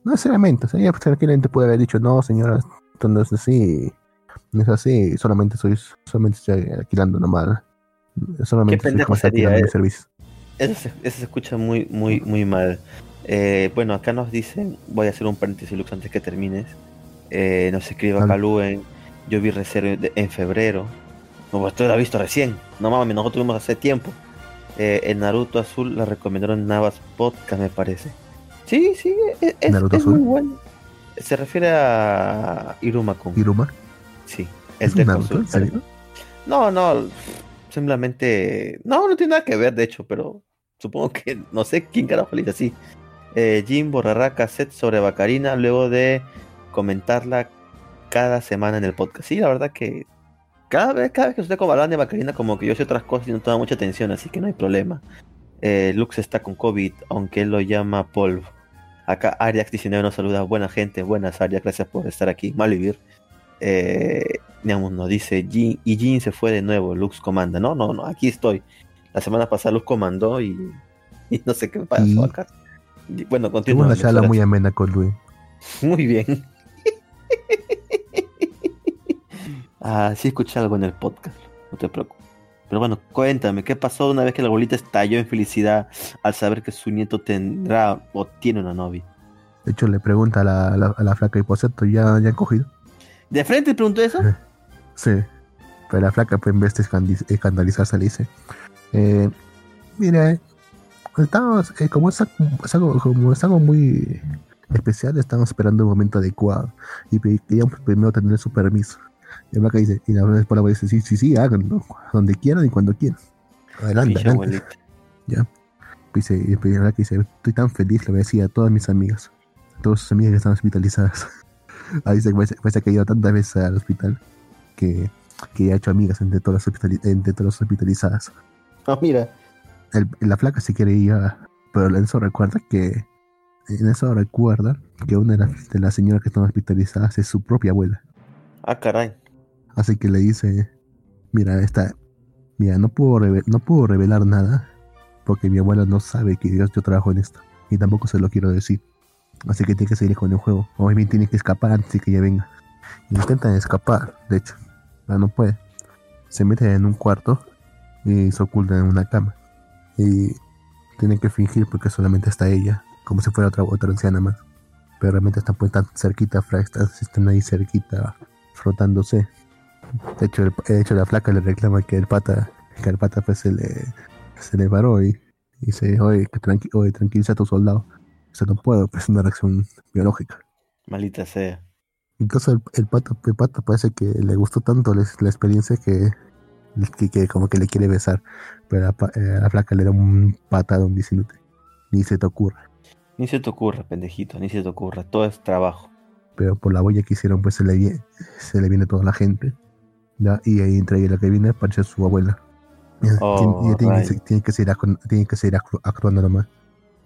no necesariamente, o sea, ella pues, tranquilamente puede haber dicho, no señora, esto no es así, no es así, solamente soy, solamente estoy alquilando nomás. Solamente pendejo sería, eh. Eso se, eso se escucha muy, muy, muy mal. Eh, bueno, acá nos dicen, voy a hacer un paréntesis, Lux, antes que termines. Eh, nos escribe acá Luen, yo vi reserva de- en febrero. No, pues tú la has visto recién. No mames, nosotros vimos hace tiempo. Eh, el Naruto Azul la recomendaron en Navas Podcast, me parece. Sí, sí, es, es- ¿Naruto es muy bueno. Se refiere a Iruma-kun. Iruma, Sí, el ¿es Deku Naruto? Azul. ¿En serio? No, no, simplemente. No, no tiene nada que ver, de hecho, pero supongo que no sé quién carajo le dice así. Eh, Jim borrará cassette sobre Bacarina luego de comentarla cada semana en el podcast. Sí, la verdad que cada vez, cada vez que ustedes como hablan de Bacarina, como que yo sé otras cosas y no toma mucha atención, así que no hay problema. Eh, Lux está con COVID, aunque él lo llama polvo. Acá Ariax 19 nos saluda. Buena gente, buenas Ariax, gracias por estar aquí. Mal vivir. Eh, digamos, nos dice Jin, y Jin se fue de nuevo, Lux comanda. No, no, no, aquí estoy. La semana pasada Lux comandó y, y no sé qué pasó Y- acá. Y bueno, continúa. una charla muy amena con Luis. Muy bien. ah, sí escuché algo en el podcast, no te preocupes. Pero bueno, cuéntame, ¿qué pasó una vez que la abuelita estalló en felicidad al saber que su nieto tendrá o tiene una novia? De hecho, le pregunta a la, a la, a la flaca, y por cierto, ¿ya, ya han cogido? ¿De frente te preguntó eso? Sí. Pero la flaca, pues, en vez de escandalizarse, le dice: eh, Mira, eh, estamos, eh, como, es, algo- es algo, como es algo muy especial, estamos esperando un momento adecuado. Y queríamos primero tener su permiso. Y la flaca dice: Y la abuela dice: Sí, sí, sí, háganlo. Donde quieran y cuando quieran. Adelante, adelante. abuelita. Dice, y la flaca dice: Estoy tan feliz, le voy a decir a todas mis amigas. todas sus amigas que están hospitalizadas. Ahí parece que ha ido tantas veces al hospital que, que ha hecho amigas entre todas las, entre todas las hospitalizadas. Ah, mira. El- la flaca se quiere ir, a- pero en eso recuerda que en eso recuerda que una de las, de las señoras que están hospitalizadas es su propia abuela. Ah, caray. Así que le dice, mira, esta, mira, no puedo, reve- no puedo revelar nada porque mi abuela no sabe que yo, yo trabajo en esto y tampoco se lo quiero decir. Así que tiene que seguir con el juego. O bien tiene que escapar antes de que ella venga. Intentan escapar, de hecho, pero no puede. Se mete en un cuarto y se oculta en una cama. Y tienen que fingir porque solamente está ella, como si fuera otra, otra anciana más. Pero realmente están pues tan cerquita, están, ahí cerquita, frotándose. De hecho, el, hecho, la flaca le reclama que el pata, que el pata pues se le, se le paró y, y dice, oye, tranqui tranquiliza a tu soldado. Eso no puedo, pues es una reacción biológica. Maldita sea. Entonces el, el pato, el pato parece que le gustó tanto la, la experiencia que, que, que como que le quiere besar. Pero la, pa- eh, la flaca le da un patadón diciéndote, ni se te ocurra. Ni se te ocurra, pendejito, ni se te ocurra. Todo es trabajo. Pero por la boya que hicieron, pues se le, vie- se le viene toda la gente. ¿ya? Y ahí entre ella la que viene aparece su abuela. Oh, tiene, tiene, que, tiene que seguir, tiene que seguir actu- actuando nomás.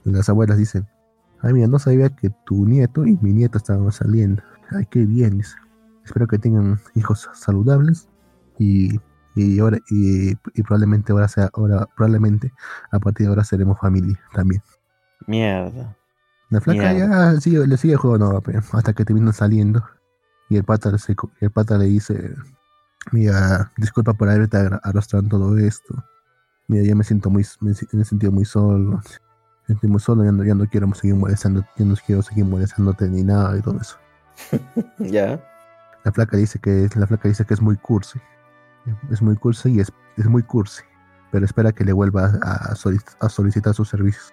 Las abuelas dicen, ay mira, no sabía que tu nieto y mi nieto estaban saliendo. Ay, qué bien. Espero que tengan hijos saludables y, y ahora y, y probablemente ahora sea ahora probablemente a partir de ahora seremos familia también. Mierda. La flaca Mierda. ya sigue, le sigue el juego no, hasta que terminan saliendo y el pata, se- el pata le dice, mira, disculpa por haberte arrastrado todo esto. Mira, ya me siento muy, me he sentido muy solo. Me sentí muy solo, ya no, ya no quiero seguir molestando, ya no quiero seguir molestándote ni nada y todo eso. Ya. La flaca dice que la flaca dice que es muy cursi. Es muy cursi y es, es muy cursi. Pero espera que le vuelva a, solic- a solicitar sus servicios.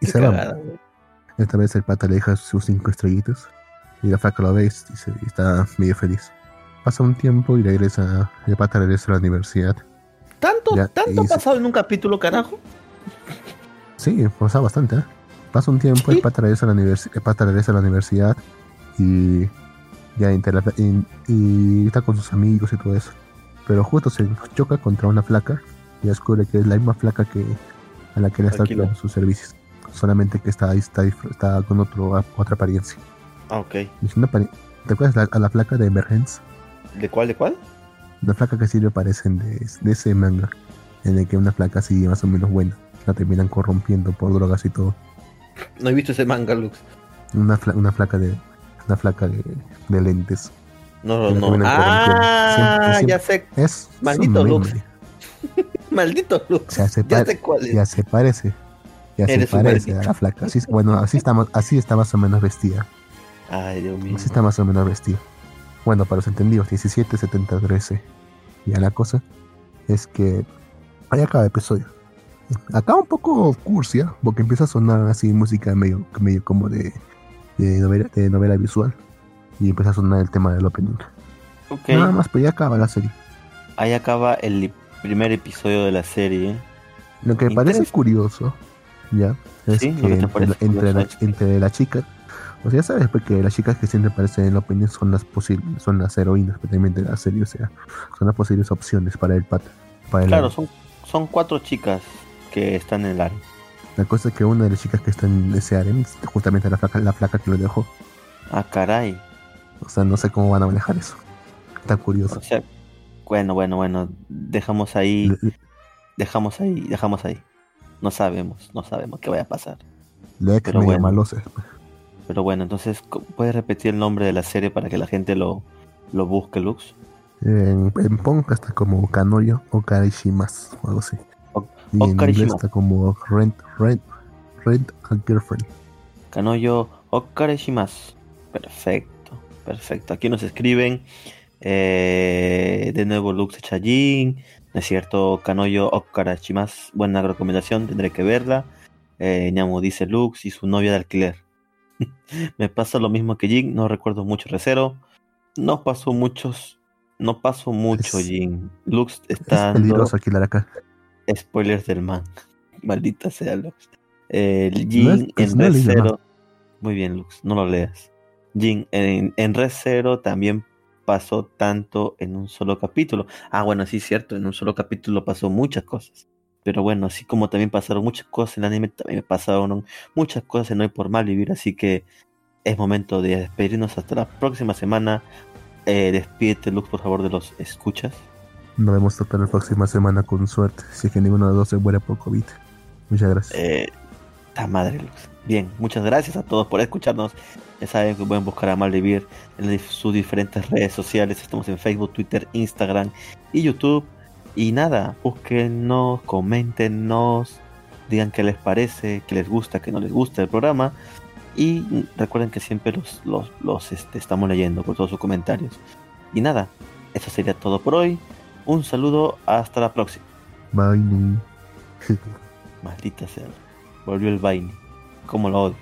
Y Qué se va. Esta vez el pata le deja sus cinco estrellitas. Y la flaca lo ve y se- y está medio feliz. Pasa un tiempo y regresa. El pata regresa a la universidad. ¿Tanto, Ya, tanto ha pasado en un capítulo, carajo? Sí, pasa bastante, ¿eh? Pasa un tiempo, Sí. el pata regresa a la, universi- el pata regresa a la universidad y ya y, está con sus amigos y todo eso. Pero justo se choca contra una flaca y descubre que es la misma flaca que a la que le está dando sus servicios. Solamente que está, está, dif- está con otro, otra apariencia. Ah, ok. Una ¿Te acuerdas la- a la flaca de Emergence? ¿De cuál, de cuál? La flaca que siempre aparecen de, de ese manga, en el que una flaca así más o menos buena, la terminan corrompiendo por drogas y todo. No he visto ese manga, Lux. Una, fla- una flaca de una flaca de, de lentes. No, no. corrompiendo. Ah, Siempre- ya sé. Es Maldito Lux. Maldito Lux. Ya se, Ya sé cuál es. ya se parece. Ya se Eres parece a la flaca. Así, bueno, así está, así está más o menos vestida. Ay, Dios mío. Así está más o menos vestida. Bueno, para los entendidos, 17, 70, 13. Ya la cosa es que ahí acaba el episodio. Acaba un poco cursia, porque empieza a sonar así música medio, medio como de, de, novela, de novela visual. Y empieza a sonar el tema del opening. Nada más, pero ya acaba la serie. Ahí acaba el primer episodio de la serie. Lo que me parece curioso, ya, es Sí, que entre, entre, la, curioso entre la chica, o sea, ya sabes porque las chicas que siempre aparecen en la opinión son las posibles, son las heroínas prácticamente de la serie, o sea, son las posibles opciones para el pata. Para el Claro, son, son cuatro chicas que están en el área. La cosa es que una de las chicas que está en ese harem es justamente la flaca, la flaca que lo dejó. Ah, caray. O sea, no sé cómo van a manejar eso. Está curioso. O sea, bueno, bueno, bueno. Dejamos ahí, Le, dejamos ahí, dejamos ahí. No sabemos, no sabemos qué vaya a pasar. le Pero bueno. Pero bueno, entonces, ¿puedes repetir el nombre de la serie para que la gente lo, lo busque, Lux? En, en Punk está como Kanoyo o Karishimas o algo así. Y en inglés está como Rent, Rent, Rent a Girlfriend. Kanoyo Okareshimasu. Perfecto, perfecto. Aquí nos escriben eh, de nuevo Lux Chajin. ¿No es cierto? Kanoyo Okareshimasu. Buena recomendación, tendré que verla. Eh, dice Lux y su novia de alquiler. Me pasa lo mismo que Jin, no recuerdo mucho Recero. No pasó muchos. No pasó mucho, Es- Jin. Lux Es está dando peligroso alquilar acá. Spoilers del man. Maldita sea Lux. El No es- Jin pues en no Recero. Muy bien, Lux, no lo leas. Jin, en, en Red Zero también pasó tanto en un solo capítulo. Ah, bueno, sí, cierto, en un solo capítulo pasó muchas cosas. Pero bueno, así como también pasaron muchas cosas en el anime, también pasaron muchas cosas en Hoy por Mal Vivir, así que es momento de despedirnos hasta la próxima semana. Eh, despídete, Lux, por favor, de los escuchas. Nos vemos hasta la próxima semana con suerte, si es que ninguno de los dos se muere por COVID. Muchas gracias. Eh, madre, Lux. Bien, muchas gracias a todos por escucharnos. Ya saben que pueden buscar a Malvivir en sus diferentes redes sociales. Estamos en Facebook, Twitter, Instagram y YouTube. Y nada, búsquenos, coméntenos, digan qué les parece, qué les gusta, qué no les gusta el programa. Y recuerden que siempre los, los, los este, estamos leyendo por todos sus comentarios. Y nada, eso sería todo por hoy. Un saludo, hasta la próxima. Bye. Maldita sea. Volvió el vaina. Como lo odio.